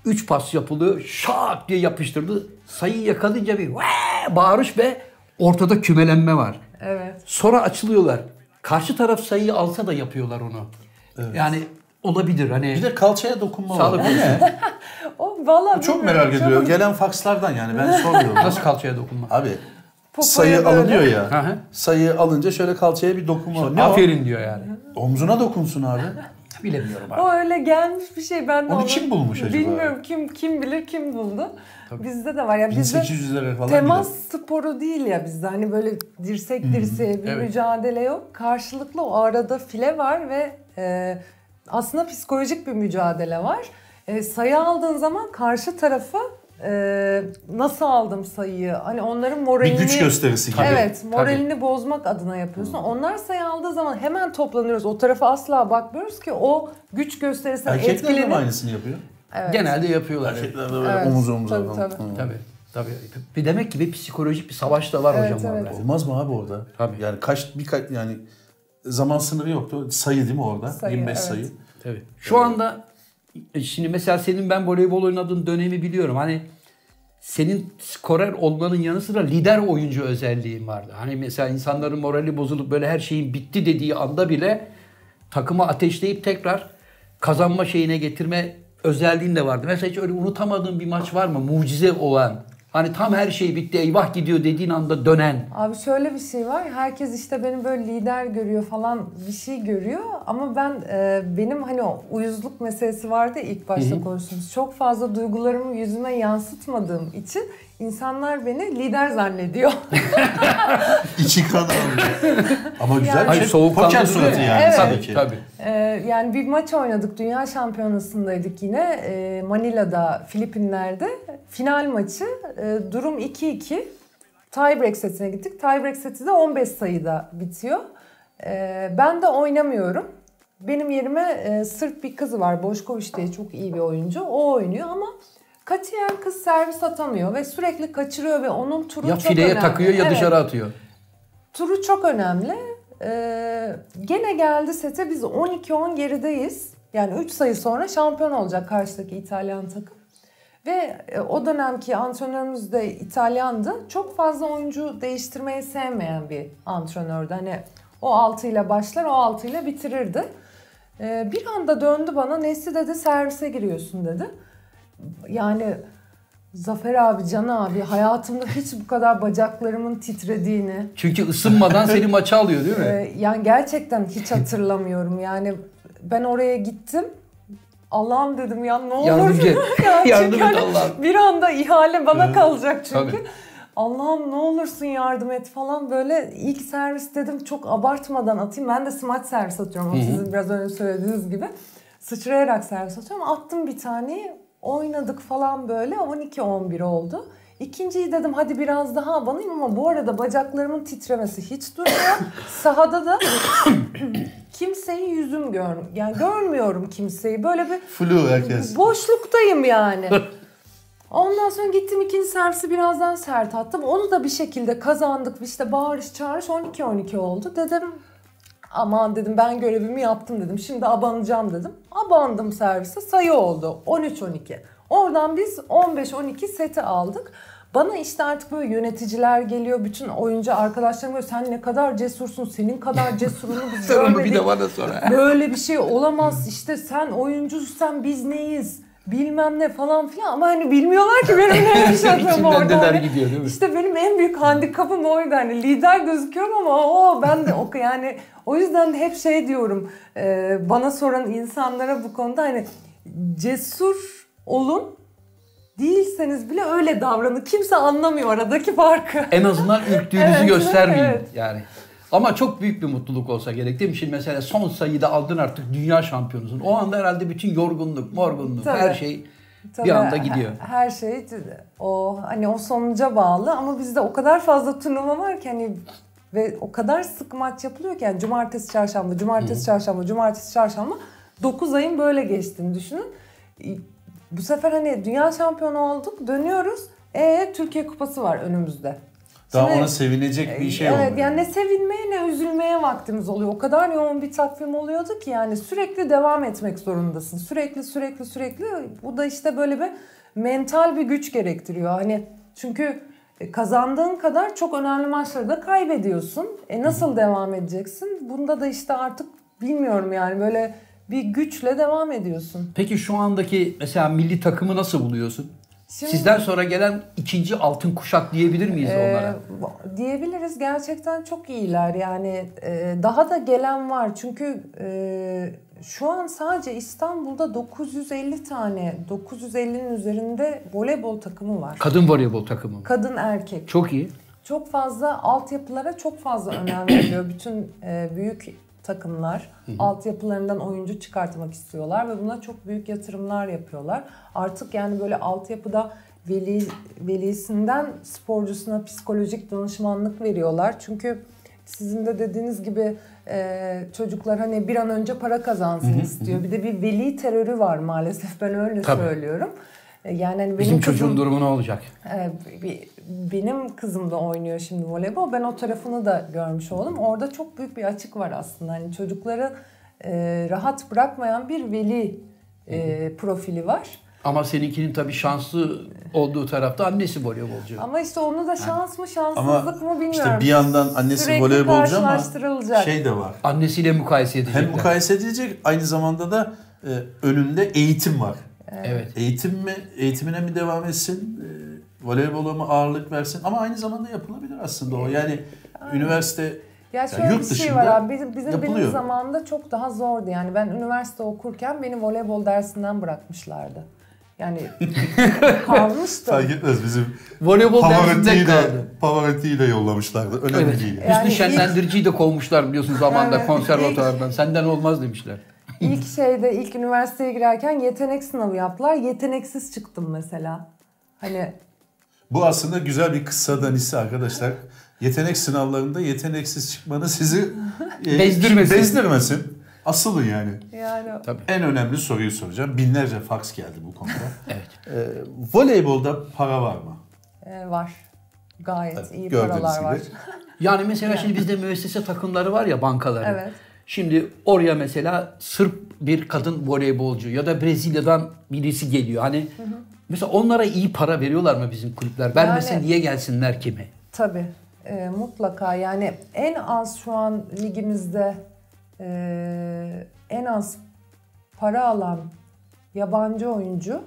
3 pas yapılıyor. Şak diye yapıştırdı. Sayıyı yakalayınca bir "Vee!" bağırış ve ortada kümelenme var. Evet. Sonra açılıyorlar. Karşı taraf sayıyı alsa da yapıyorlar onu. Yani olabilir hani. Bir de kalçaya dokunma Sağlık var. O ne? O valla Çok bilmiyorum, merak ediyor. Gelen fakslardan yani ben soruyorum. Nasıl kalçaya dokunma? Abi Popoya sayı böyle. alınıyor Hı ya. hı. sayı alınca şöyle kalçaya bir dokunma var. Ne Aferin diyor yani. o? Omzuna dokunsun abi. Bilemiyorum abi. O öyle gelmiş bir şey. Ben de Onu kim bulmuş acaba? Bilmiyorum kim kim bilir kim buldu. Bizde de var ya bizde 1800'lere falan temas gider. sporu değil ya bizde. Hani böyle dirsek dirseğe bir Evet. mücadele yok. Karşılıklı o arada file var ve e, aslında psikolojik bir mücadele var. E, sayı aldığın zaman karşı tarafa e, nasıl aldım sayıyı? Hani onların moralini... Bir güç gösterisi gibi. Evet, moralini bozmak adına yapıyorsun. Onlar sayı aldığı zaman hemen toplanıyoruz. O tarafa asla bakmıyoruz ki o güç gösterisine Erkekler de etkilenip... aynısını yapıyor? Evet. Genelde yapıyorlar. Erkekler de böyle Evet, omuz omuza. tabii, tabii. Hı. Tabii. Tabii. Bir demek ki bir psikolojik bir savaş da var Evet, hocam evet. orada. Olmaz mı abi orada? Tabii. Yani kaç birkaç yani zaman sınırı yoktu. Sayı değil mi orada? Sayı, 25 evet. sayı. Tabii. Şu anda E, Şimdi mesela senin ben voleybol oynadığın dönemi biliyorum. Hani senin skorer olmanın yanı sıra lider oyuncu özelliğin vardı. Hani mesela insanların morali bozulup böyle her şeyin bitti dediği anda bile takımı ateşleyip tekrar kazanma şeyine getirme özelliğin de vardı. Mesela hiç öyle unutamadığın bir maç var mı? Mucize olan. Hani tam her şey bitti eyvah gidiyor dediğin anda dönen. Abi şöyle bir şey var. Herkes işte beni böyle lider görüyor falan bir şey görüyor. Ama ben e, benim hani o uyuzluk meselesi vardı ilk başta konuştuğumuz. Çok fazla duygularımı yüzüme yansıtmadığım için insanlar beni lider zannediyor. İçi kan alıyor. Ama güzel bir Hayır, şey. soğukkanlı suratı ya. yani Evet. tabii ki. Tabii. Ee, yani bir maç oynadık. Dünya şampiyonasındaydık yine. Ee, Manila'da, Filipinler'de. Final maçı. Ee, durum 2-2. Tiebreak setine gittik. Tiebreak seti de 15 sayıda bitiyor. Ee, ben de oynamıyorum. Benim yerime e, Sırp bir kız var. Boşkoviç diye çok iyi bir oyuncu. O oynuyor ama katiyen kız servis atamıyor ve sürekli kaçırıyor ve onun turu Ya çok fileye önemli. takıyor ya Evet. dışarı atıyor. Turu çok önemli. Ee, gene geldi sete biz 12-10 gerideyiz. Yani 3 sayı sonra şampiyon olacak karşıdaki İtalyan takım. Ve e, o dönemki antrenörümüz de İtalyandı. Çok fazla oyuncu değiştirmeyi sevmeyen bir antrenördü. Hani o 6 ile başlar, o 6 ile bitirirdi. Ee, bir anda döndü bana, Nesi dedi servise giriyorsun dedi. Yani Zafer abi, Can abi hayatımda hiç bu kadar bacaklarımın titrediğini, Çünkü ısınmadan seni maça alıyor değil mi? ee, yani gerçekten hiç hatırlamıyorum. Yani ben oraya gittim. Allah'ım dedim ya ne olur. Yardımcı et. Ya Yardım et hani Allah'ım. Bir anda ihale bana kalacak çünkü. Tabii. Allah'ım ne olursun yardım et falan böyle ilk servis dedim çok abartmadan atayım. Ben de smaç servis atıyorum. O sizin biraz önce söylediğiniz gibi. Sıçrayarak servis atıyorum. Attım bir taneyi. Oynadık falan böyle. 12-11 oldu. İkinciyi dedim hadi biraz daha abanayım ama bu arada bacaklarımın titremesi hiç durmuyor. Sahada da kimseyi yüzüm gör yani görmüyorum kimseyi. Böyle bir Flu herkes. boşluktayım yani. Ondan sonra gittim ikinci servisi birazdan sert attım. Onu da bir şekilde kazandık. İşte bağırış çağırış 12-12 oldu. Dedim aman dedim ben görevimi yaptım dedim. Şimdi abanacağım dedim. Abandım servise sayı oldu 13-12. Oradan biz 15-12 seti aldık. Bana işte artık böyle yöneticiler geliyor. Bütün oyuncu arkadaşlarım böyle sen ne kadar cesursun. Senin kadar cesurunu biz Sen onu bir görmedik. de bana sonra. Böyle bir şey olamaz. İşte sen oyuncusun biz neyiz? Bilmem ne falan filan ama hani bilmiyorlar ki benim ne yaşadığımı İçinden orada. Hani gidiyor değil mi? İşte benim en büyük handikapım oydu. Hani lider gözüküyorum ama o ben de o yani o yüzden de hep şey diyorum e, bana soran insanlara bu konuda hani cesur olun değilseniz bile öyle davranın. Kimse anlamıyor aradaki farkı. En azından ürktüğünüzü Evet, göstermeyin evet. yani. Ama çok büyük bir mutluluk olsa gerek değil mi? Şimdi mesela son sayıda aldın artık dünya şampiyonusun. O anda herhalde bütün yorgunluk, morgunluk, Tabii. her şey Tabii bir anda gidiyor. Her, şey o hani o sonuca bağlı ama bizde o kadar fazla turnuva var ki hani ve o kadar sık maç yapılıyor ki yani cumartesi çarşamba, cumartesi çarşamba, cumartesi çarşamba 9 ayın böyle geçtiğini düşünün. Bu sefer hani dünya şampiyonu olduk, dönüyoruz. E Türkiye Kupası var önümüzde. Daha Şimdi- ona sevinecek bir şey evet olmuyor. yani ne sevinmeye ne üzülmeye vaktimiz oluyor. O kadar yoğun bir takvim oluyordu ki yani sürekli devam etmek zorundasın. Sürekli sürekli sürekli bu da işte böyle bir mental bir güç gerektiriyor. Hani çünkü kazandığın kadar çok önemli maçları da kaybediyorsun. E nasıl devam edeceksin? Bunda da işte artık bilmiyorum yani böyle bir güçle devam ediyorsun. Peki şu andaki mesela milli takımı nasıl buluyorsun? Şimdi- Sizden sonra gelen ikinci altın kuşak diyebilir miyiz Ee, onlara? diyebiliriz gerçekten çok iyiler yani e, daha da gelen var çünkü e, şu an sadece İstanbul'da 950 tane 950'nin üzerinde voleybol takımı var. Kadın voleybol takımı. Kadın erkek. Çok iyi. Çok fazla altyapılara çok fazla önem veriliyor. Bütün e, büyük takımlar altyapılarından oyuncu çıkartmak istiyorlar ve buna çok büyük yatırımlar yapıyorlar. Artık yani böyle altyapıda veli velisinden sporcusuna psikolojik danışmanlık veriyorlar. Çünkü sizin de dediğiniz gibi e, çocuklar hani bir an önce para kazansın istiyor. Bir de bir veli terörü var maalesef ben öyle Tabii. söylüyorum. E, Yani hani Bizim benim çocuğun kızım- durumu ne olacak? ee, bir- benim kızım da oynuyor şimdi voleybol. Ben o tarafını da görmüş oldum. Orada çok büyük bir açık var aslında. Hani çocukları e, rahat bırakmayan bir veli e, profili var. Ama seninkinin tabii şanslı olduğu tarafta annesi voleybolcu. Ama işte onu da şans mı şanssızlık mı bilmiyorum. işte bir yandan annesi Sürekli voleybolcu ama şey de var. Annesiyle mukayese edecekler. Hem mukayese edilecek aynı zamanda da e, önünde eğitim var. Evet. Eğitim mi, eğitimine mi devam etsin, e, voleybola mı ağırlık versin ama aynı zamanda yapılabilir aslında o. Yani üniversite Ya şöyle yurt bir şey dışında var abi. Bizim, bizim benim yapılıyor. zamanımda çok daha zordu. Yani ben üniversite okurken beni voleybol dersinden bırakmışlardı. Yani kalmıştım. fark etmez bizim Voleybol dersinde kaldı. Pavarotti'yi de yollamışlardı. Önemli Evet. değil. Yani Hüsnü ilk- Şenlendirici'yi de kovmuşlar biliyorsun zamanında Evet, konservatuardan. Senden olmaz demişler. İlk şeyde ilk üniversiteye girerken yetenek sınavı yaptılar. Yeteneksiz çıktım mesela. Hani Bu aslında güzel bir kıssadan hisse arkadaşlar. Yetenek sınavlarında yeteneksiz çıkmanı sizi e, Bezdirmesin. bezdirmesin. Asılın yani. yani Tabii. En önemli soruyu soracağım. Binlerce faks geldi bu konuda. Evet. Ee, voleybolda para var mı? e, var. Gayet Tabii, iyi gördüğünüz paralar var. gibi. Yani mesela şimdi bizde müessese takımları var ya bankaların. Evet. Şimdi oraya mesela Sırp bir kadın voleybolcu ya da Brezilya'dan birisi geliyor. Hani mesela onlara iyi para veriyorlar mı bizim kulüpler? Vermesin Yani- diye gelsinler kimi? Tabii. e, mutlaka yani en az şu an ligimizde e, en az para alan yabancı oyuncu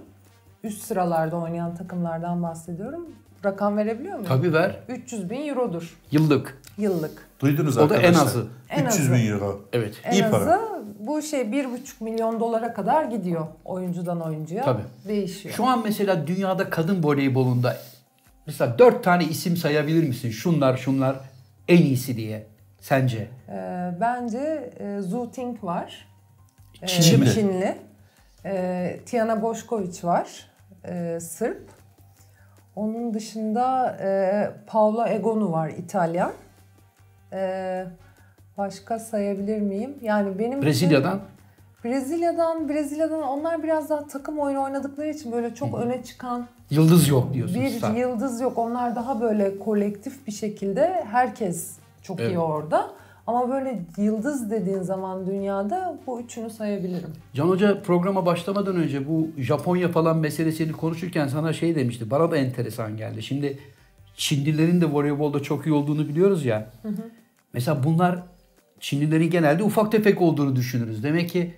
üst sıralarda oynayan takımlardan bahsediyorum. Rakam verebiliyor muyum? Tabii ver. 300 bin eurodur Yıllık. yıllık. Duydunuz O da en arkadaşlar. azı. En 300 azı. bin euro. Evet. En İyi azı para. Bu şey 1,5 milyon dolara kadar gidiyor oyuncudan oyuncuya. Tabii. Değişiyor. Şu an mesela dünyada kadın voleybolunda mesela dört tane isim sayabilir misin? Şunlar şunlar en iyisi diye sence? Ee, bence e, Zhu Ting var. Ee, Çinli. Çinli. Ee, Tiana Boşkoviç var. Ee, Sırp. Onun dışında e, Paula Egonu var İtalyan. Ee, başka sayabilir miyim? Yani benim için- Brezilya'dan Brezilya'dan Brezilya'dan onlar biraz daha takım oyunu oynadıkları için böyle çok öne çıkan yıldız yok diyorsun. bir Star. yıldız yok. Onlar daha böyle kolektif bir şekilde herkes çok Evet. iyi orada. Ama böyle yıldız dediğin zaman dünyada bu üçünü sayabilirim. Can Hoca programa başlamadan önce bu Japonya falan meselesini konuşurken sana şey demişti. Bana da enteresan geldi. Şimdi Çinlilerin de voleybolda çok iyi olduğunu biliyoruz ya. Mesela bunlar Çinlilerin genelde ufak tefek olduğunu düşünürüz. Demek ki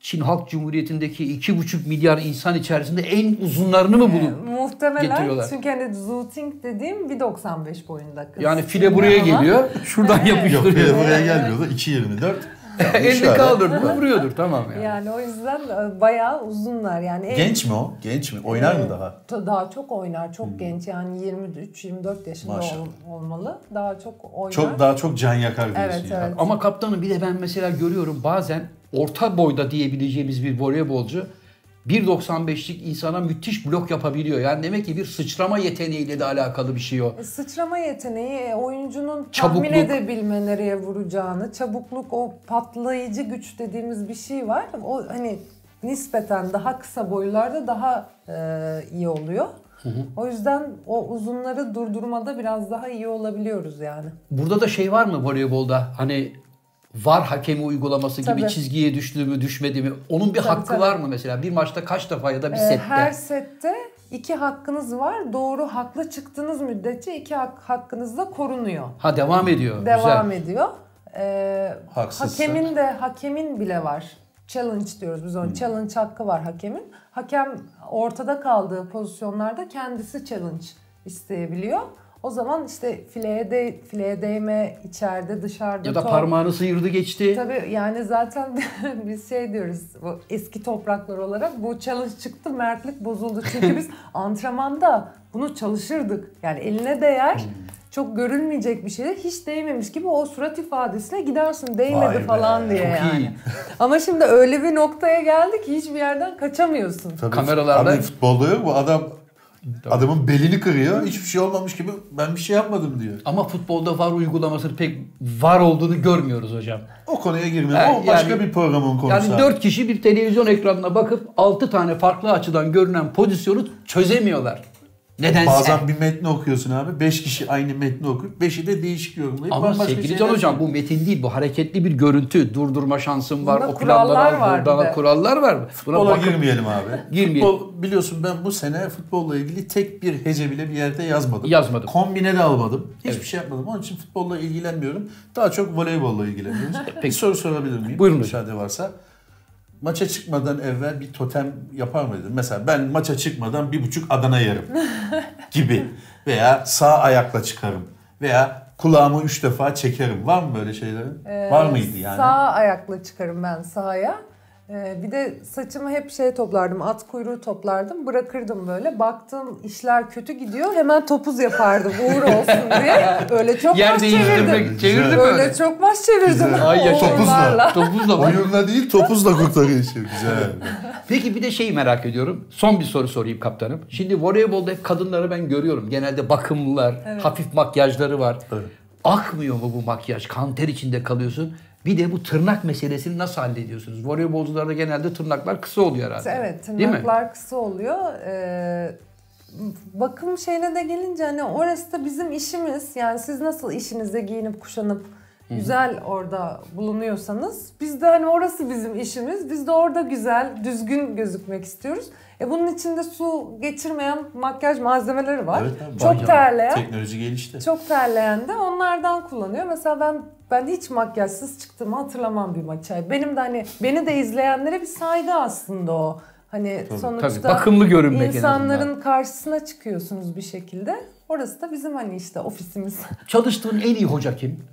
Çin Halk Cumhuriyeti'ndeki 2,5 milyar insan içerisinde en uzunlarını mı bulup Muhtemelen Getiriyorlar. çünkü hani Zooting dediğim 1.95 boyunda kız. yani file buraya Ama geliyor, şuradan Yok yapıştırıyor. bir de buraya gelmiyordu. 2.24. Elini Şöyle. kaldırdı mı vuruyordur tamam yani. Yani o yüzden e, bayağı uzunlar yani. en- Genç mi o? Genç mi? Oynar mı daha? Ta- Daha çok oynar, çok genç yani 23-24 yaşında Hmm. Maşallah. ol- olmalı. Daha çok oynar. Çok daha çok can yakar diyorsun. Evet, yani. evet. Ama kaptanım bir de ben mesela görüyorum bazen orta boyda diyebileceğimiz bir voleybolcu 1.95'lik insana müthiş blok yapabiliyor. Yani demek ki bir sıçrama yeteneğiyle de alakalı bir şey o. E, Sıçrama yeteneği e, oyuncunun Çabukluk. tahmin edebilme nereye vuracağını, çabukluk o patlayıcı güç dediğimiz bir şey var. O hani nispeten daha kısa boylarda daha e, iyi oluyor. O yüzden o uzunları durdurmada biraz daha iyi olabiliyoruz yani. Burada da şey var mı voleybolda hani var hakemi uygulaması gibi Tabii. çizgiye düştü mü düşmedi mi? Onun bir Tabii, hakkı tabii. var mı mesela? Bir maçta kaç defa ya da bir E, sette? her sette iki hakkınız var. Doğru haklı çıktığınız müddetçe iki hak, hakkınız da korunuyor. Ha devam ediyor. devam Güzel. ediyor. Ee, hakemin de hakemin bile var. Challenge diyoruz biz ona. Challenge hakkı var hakemin. Hakem ortada kaldığı pozisyonlarda kendisi challenge isteyebiliyor. O zaman işte fileye, de, fileye değme içeride dışarıda Ya da top. parmağını sıyırdı geçti. Tabii yani zaten biz şey diyoruz bu eski topraklar olarak bu challenge çıktı mertlik bozuldu. Çünkü biz antrenmanda bunu çalışırdık. Yani eline değer çok görülmeyecek bir şey hiç değmemiş gibi o surat ifadesiyle gidersin değmedi Vay be, falan diye çok yani. iyi. Ama şimdi öyle bir noktaya geldik ki hiçbir yerden kaçamıyorsun. Tabii, Kameralarda- Abi futbolda bu adam adamın belini kırıyor. Hiçbir şey olmamış gibi ben bir şey yapmadım diyor. Ama futbolda var uygulamasının pek var olduğunu görmüyoruz hocam. O konuya girmiyor. Evet, o başka yani- bir programın konusu. Yani dört kişi bir televizyon ekranına bakıp altı tane farklı açıdan görünen pozisyonu çözemiyorlar. Nedense. Bazen bir metni okuyorsun abi. Beş kişi aynı metni okuyup beşi de değişik yorumlayıp Ama sevgili Can Hocam bu metin değil bu hareketli bir görüntü. Durdurma şansın var. Bunda o kurallar var. Burada kurallar var. Buna Futbola bakın- girmeyelim abi. Girmeyelim. Futbol, biliyorsun ben bu sene futbolla ilgili tek bir hece bile bir yerde yazmadım. Yazmadım. Kombine de almadım. Hiçbir Evet. şey yapmadım. Onun için futbolla ilgilenmiyorum. Daha çok voleybolla ilgileniyoruz. bir soru sorabilir miyim? Buyurun. Müsaade varsa. Maça çıkmadan evvel bir totem yapar mıydın? Mesela ben maça çıkmadan bir buçuk Adana yerim gibi. Veya sağ ayakla çıkarım. Veya kulağımı üç defa çekerim. Var mı böyle şeylerin? Var mıydı yani? Ee, Sağ ayakla çıkarım ben sahaya. Ee, bir de saçımı hep şey toplardım, at kuyruğu toplardım, bırakırdım böyle. Baktım işler kötü gidiyor, hemen topuz yapardım uğur olsun diye. Öyle çok Yer maç çevirdim. Çevirdi mi Öyle öyle? çok maç çevirdim. Ay. Uğurlarla. Topuzla bak. Oyunla değil topuzla kurtarıyor işi. Güzel. Peki bir de şeyi merak ediyorum. Son bir soru sorayım kaptanım. Şimdi voleybolda hep kadınları ben görüyorum. Genelde bakımlılar, hafif makyajları var. Evet. Akmıyor mu bu makyaj? Kan ter içinde kalıyorsun. Bir de bu tırnak meselesini nasıl hallediyorsunuz? Voleybolcularda genelde tırnaklar kısa oluyor herhalde. Evet, tırnaklar kısa oluyor. Ee, bakım şeyine de gelince hani orası da bizim işimiz. Yani siz nasıl işinize giyinip kuşanıp güzel orada bulunuyorsanız biz de hani orası bizim işimiz. Biz de orada güzel, düzgün gözükmek istiyoruz. E bunun içinde su geçirmeyen makyaj malzemeleri var. Evet abi, Çok terleyen. Teknoloji gelişti. Çok terleyen de onlardan kullanıyor. Mesela ben ben hiç makyajsız çıktığımı hatırlamam bir maça. Benim de hani beni de izleyenlere bir saygı aslında o. Hani sonuçta Tabii, bakımlı görünmek insanların karşısına çıkıyorsunuz bir şekilde. Orası da bizim hani işte ofisimiz. Çalıştığın en iyi hoca kim?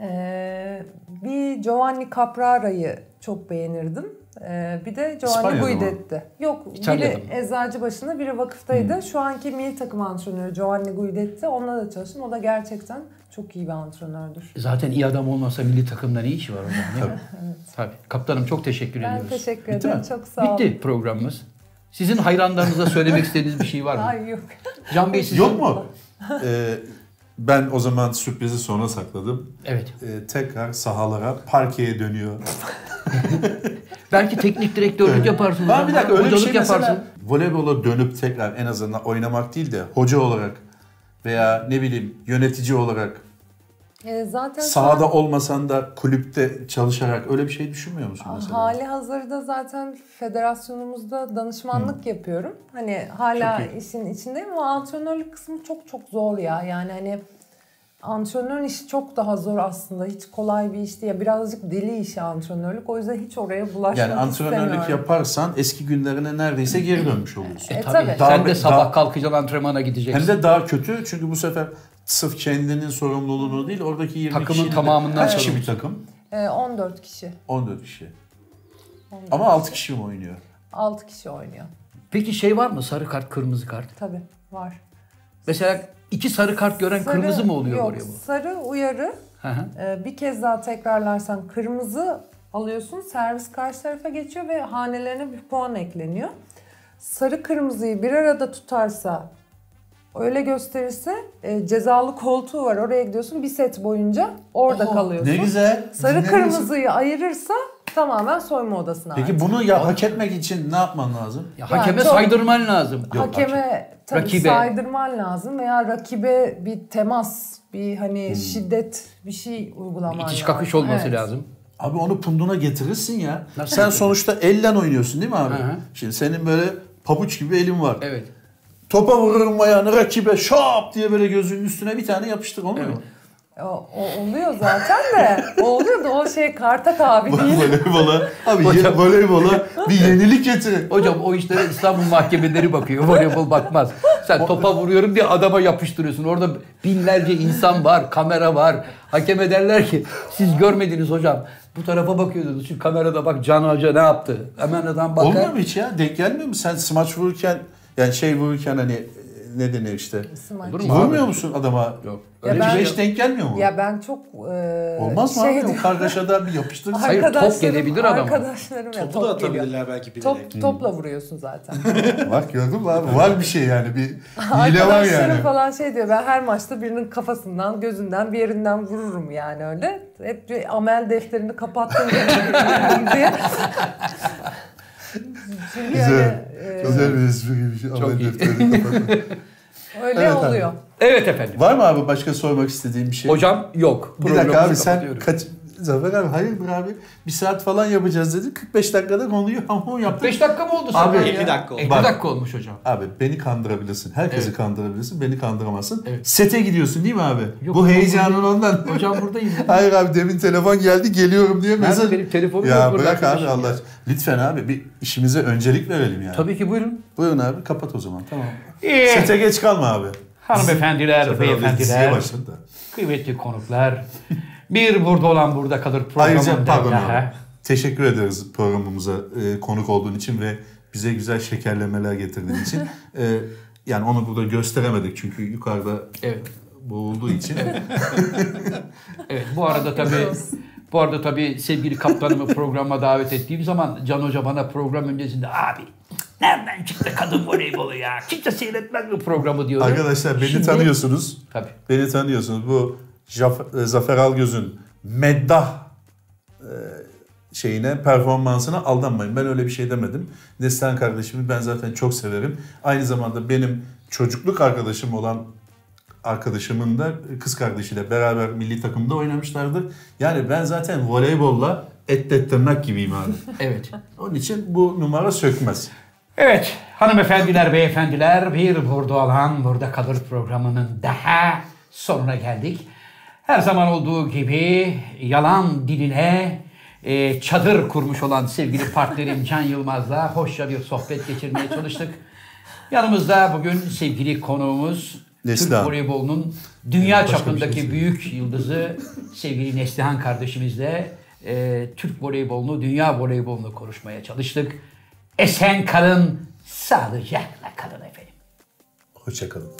Ee, bir Giovanni Caprara'yı çok beğenirdim. Ee, bir de Giovanni? Guidetti. Yok İtalya'da biri mı? eczacı başında biri vakıftaydı. Şu anki milli takım antrenörü Giovanni Guidetti. Onunla da çalıştım. O da gerçekten çok iyi bir antrenördür. Zaten iyi adam olmasa milli takımda ne işi var hocam değil mi? Tabii. Kaptanım çok teşekkür Ben ediyoruz. teşekkür Bitti ederim. mi? Çok sağ olun. Bitti programımız. Sizin hayranlarınıza söylemek istediğiniz bir şey var mı? Ay yok. Can Bey sizin... Yok mu? Ee, ben o zaman sürprizi sona sakladım. Evet. Ee, tekrar sahalara, parkeye dönüyor. Belki teknik direktörlük yaparsın. Ben bir dakika öyle bir şey yaparsın. mesela voleybola dönüp tekrar en azından oynamak değil de hoca olarak veya ne bileyim yönetici olarak Ee, zaten sahada an olmasan da kulüpte çalışarak öyle bir şey düşünmüyor musun mesela? hali hazırda zaten federasyonumuzda danışmanlık yapıyorum. Hani hala işin içindeyim ama antrenörlük kısmı çok çok zor ya. Yani hani antrenörün işi çok daha zor aslında. Hiç kolay bir iş değil. Birazcık deli işi antrenörlük. O yüzden hiç oraya bulaşmak Yani antrenörlük istemiyorum. yaparsan eski günlerine nereredeyse geri dönmüş oluyorsun. E, Tabii. tabii. Daha- Sen de sabah daha- kalkacaksın antrenmana gideceksin. Hem de daha kötü çünkü bu sefer sırf kendinin sorumluluğunu değil oradaki 20 Takımın kişinin tamamından kaç kişi bir takım? Ee, 14 kişi. 14 kişi. Ama 6 kişi mi oynuyor? 6 kişi oynuyor. Peki şey var mı? Sarı kart, kırmızı kart. Tabii var. Mesela iki sarı kart gören Sarı- kırmızı mı oluyor yok, oraya bu? Sarı uyarı. Hı hı. Ee, bir kez daha tekrarlarsan kırmızı alıyorsun. Servis karşı tarafa geçiyor ve hanelerine bir puan ekleniyor. Sarı kırmızıyı bir arada tutarsa öyle gösterirse e, cezalı koltuğu var. Oraya gidiyorsun bir set boyunca orada Aa, kalıyorsun. Ne güzel. Sarı Dinlemiyorsun. kırmızıyı ayırırsa tamamen soyma odasına Peki bunu ya hak etmek için ne yapman lazım? Ya hakeme çok- saydırman lazım. Yok, Hakeme tabii Rakibe. saydırman lazım veya rakibe bir temas, bir hani şiddet bir şey uygulaman İtiş lazım. kakış olması Evet. lazım. Abi onu punduna getirirsin ya. Nasıl Sen getirir? sonuçta elle oynuyorsun değil mi abi? Hı hı. Şimdi senin böyle pabuç gibi elin var. Evet. Topa vururum ayağını rakibe şap diye böyle gözünün üstüne bir tane yapıştır olmuyor mu? O, o oluyor zaten de. O oluyor da o şey Kartak abi değil. voleybola, abi Hocam- voleybola bir yenilik getirin. Hocam o işlere İstanbul mahkemeleri bakıyor. Voleybol bakmaz. Sen topa vuruyorum diye adama yapıştırıyorsun. Orada binlerce insan var, kamera var. Hakeme derler ki siz görmediniz hocam. Bu tarafa bakıyordunuz. Şu kamerada bak Can Hoca ne yaptı? Hemen adam bakar. Olmuyor mu hiç ya? Denk gelmiyor mu? Sen smaç vururken yani şey vururken hani e, ne denir işte? Smaç. Vurmuyor musun adama? Yok. Ya Öyle ben- bir şey Hiç yok. denk gelmiyor mu? Ya ben çok e, Olmaz mı şey abi? O kargaşada bir yapıştır. Hayır, top Arkadaşlarım- gelebilir adama. Arkadaşlarım ya Topu top da geliyor. atabilirler belki bilerek. Top, topla vuruyorsun zaten. Bak gördün mü abi? Var bir şey yani. Bir hile var Arkadaşlarım yani. falan şey diyor ben her maçta birinin kafasından, gözünden bir yerinden vururum yani öyle. Hep bir amel defterini kapattım diye. Çünkü Güzel. yani, e, Güzel bir espriymiş. Çok Amel iyi. defterini kapatın. Öyle Evet abi. Evet efendim. Var mı abi başka sormak istediğin bir şey? Hocam yok. bir dakika abi sen kaç... Zafer abi hayırdır abi? Bir saat falan yapacağız dedi. 45 dakikada konuyu hamur yaptık. 5 dakika mı oldu Abi, sonra? 50 ya? dakika oldu. 50 Bak. dakika olmuş hocam. Abi beni kandırabilirsin. Herkesi Evet. kandırabilirsin. Beni kandıramazsın. Evet. Sete gidiyorsun değil mi abi? Yok, Bu heyecanın ondan. Hocam buradayım. Hayır abi demin telefon geldi geliyorum diye mesaj. benim telefonum Ya yok burada bırak abi Allah. ya. Lütfen abi bir işimize öncelik verelim yani. Tabii ki buyurun. Buyurun abi kapat o zaman. Tamam. Ee, Sete geç kalma abi. Hanımefendiler, beyefendiler, kıymetli konuklar. Bir burada olan burada kalır Ayrıca programında pardon daha. abi. Teşekkür ederiz programımıza e, konuk olduğun için ve bize güzel şekerlemeler getirdiğin için. E, yani onu burada gösteremedik çünkü yukarıda Evet. boğulduğu için. Evet bu arada tabii bu arada tabii sevgili kaptanımı programa davet ettiğim zaman Can Hoca bana program öncesinde abi nereden çıktı kadın voleybolu ya? Kimse seyretmez bu programı diyordu. Arkadaşlar beni Şimdi- tanıyorsunuz. Tabii. Beni tanıyorsunuz. Bu e, Zafer Algöz'ün meddah e, şeyine, performansına aldanmayın. Ben öyle bir şey demedim. Neslihan kardeşimi ben zaten çok severim. Aynı zamanda benim çocukluk arkadaşım olan arkadaşımın da kız kardeşiyle beraber milli takımda oynamışlardır. Yani ben zaten voleybolla et et tırnak gibiyim abi. Evet. Onun için bu numara sökmez. Evet hanımefendiler, beyefendiler bir burada olan burada kalır programının daha sonuna geldik. Her zaman olduğu gibi yalan diline e, çadır kurmuş olan sevgili partnerim Can Yılmaz'la hoşça bir sohbet geçirmeye çalıştık. Yanımızda bugün sevgili konuğumuz Neslihan. Türk voleybolunun dünya Başka bir çapındaki şey büyük yıldızı sevgili Neslihan kardeşimizle e, Türk voleybolunu, dünya voleybolunu konuşmaya çalıştık. Esen kalın, sağlıcakla kalın efendim. Hoşçakalın.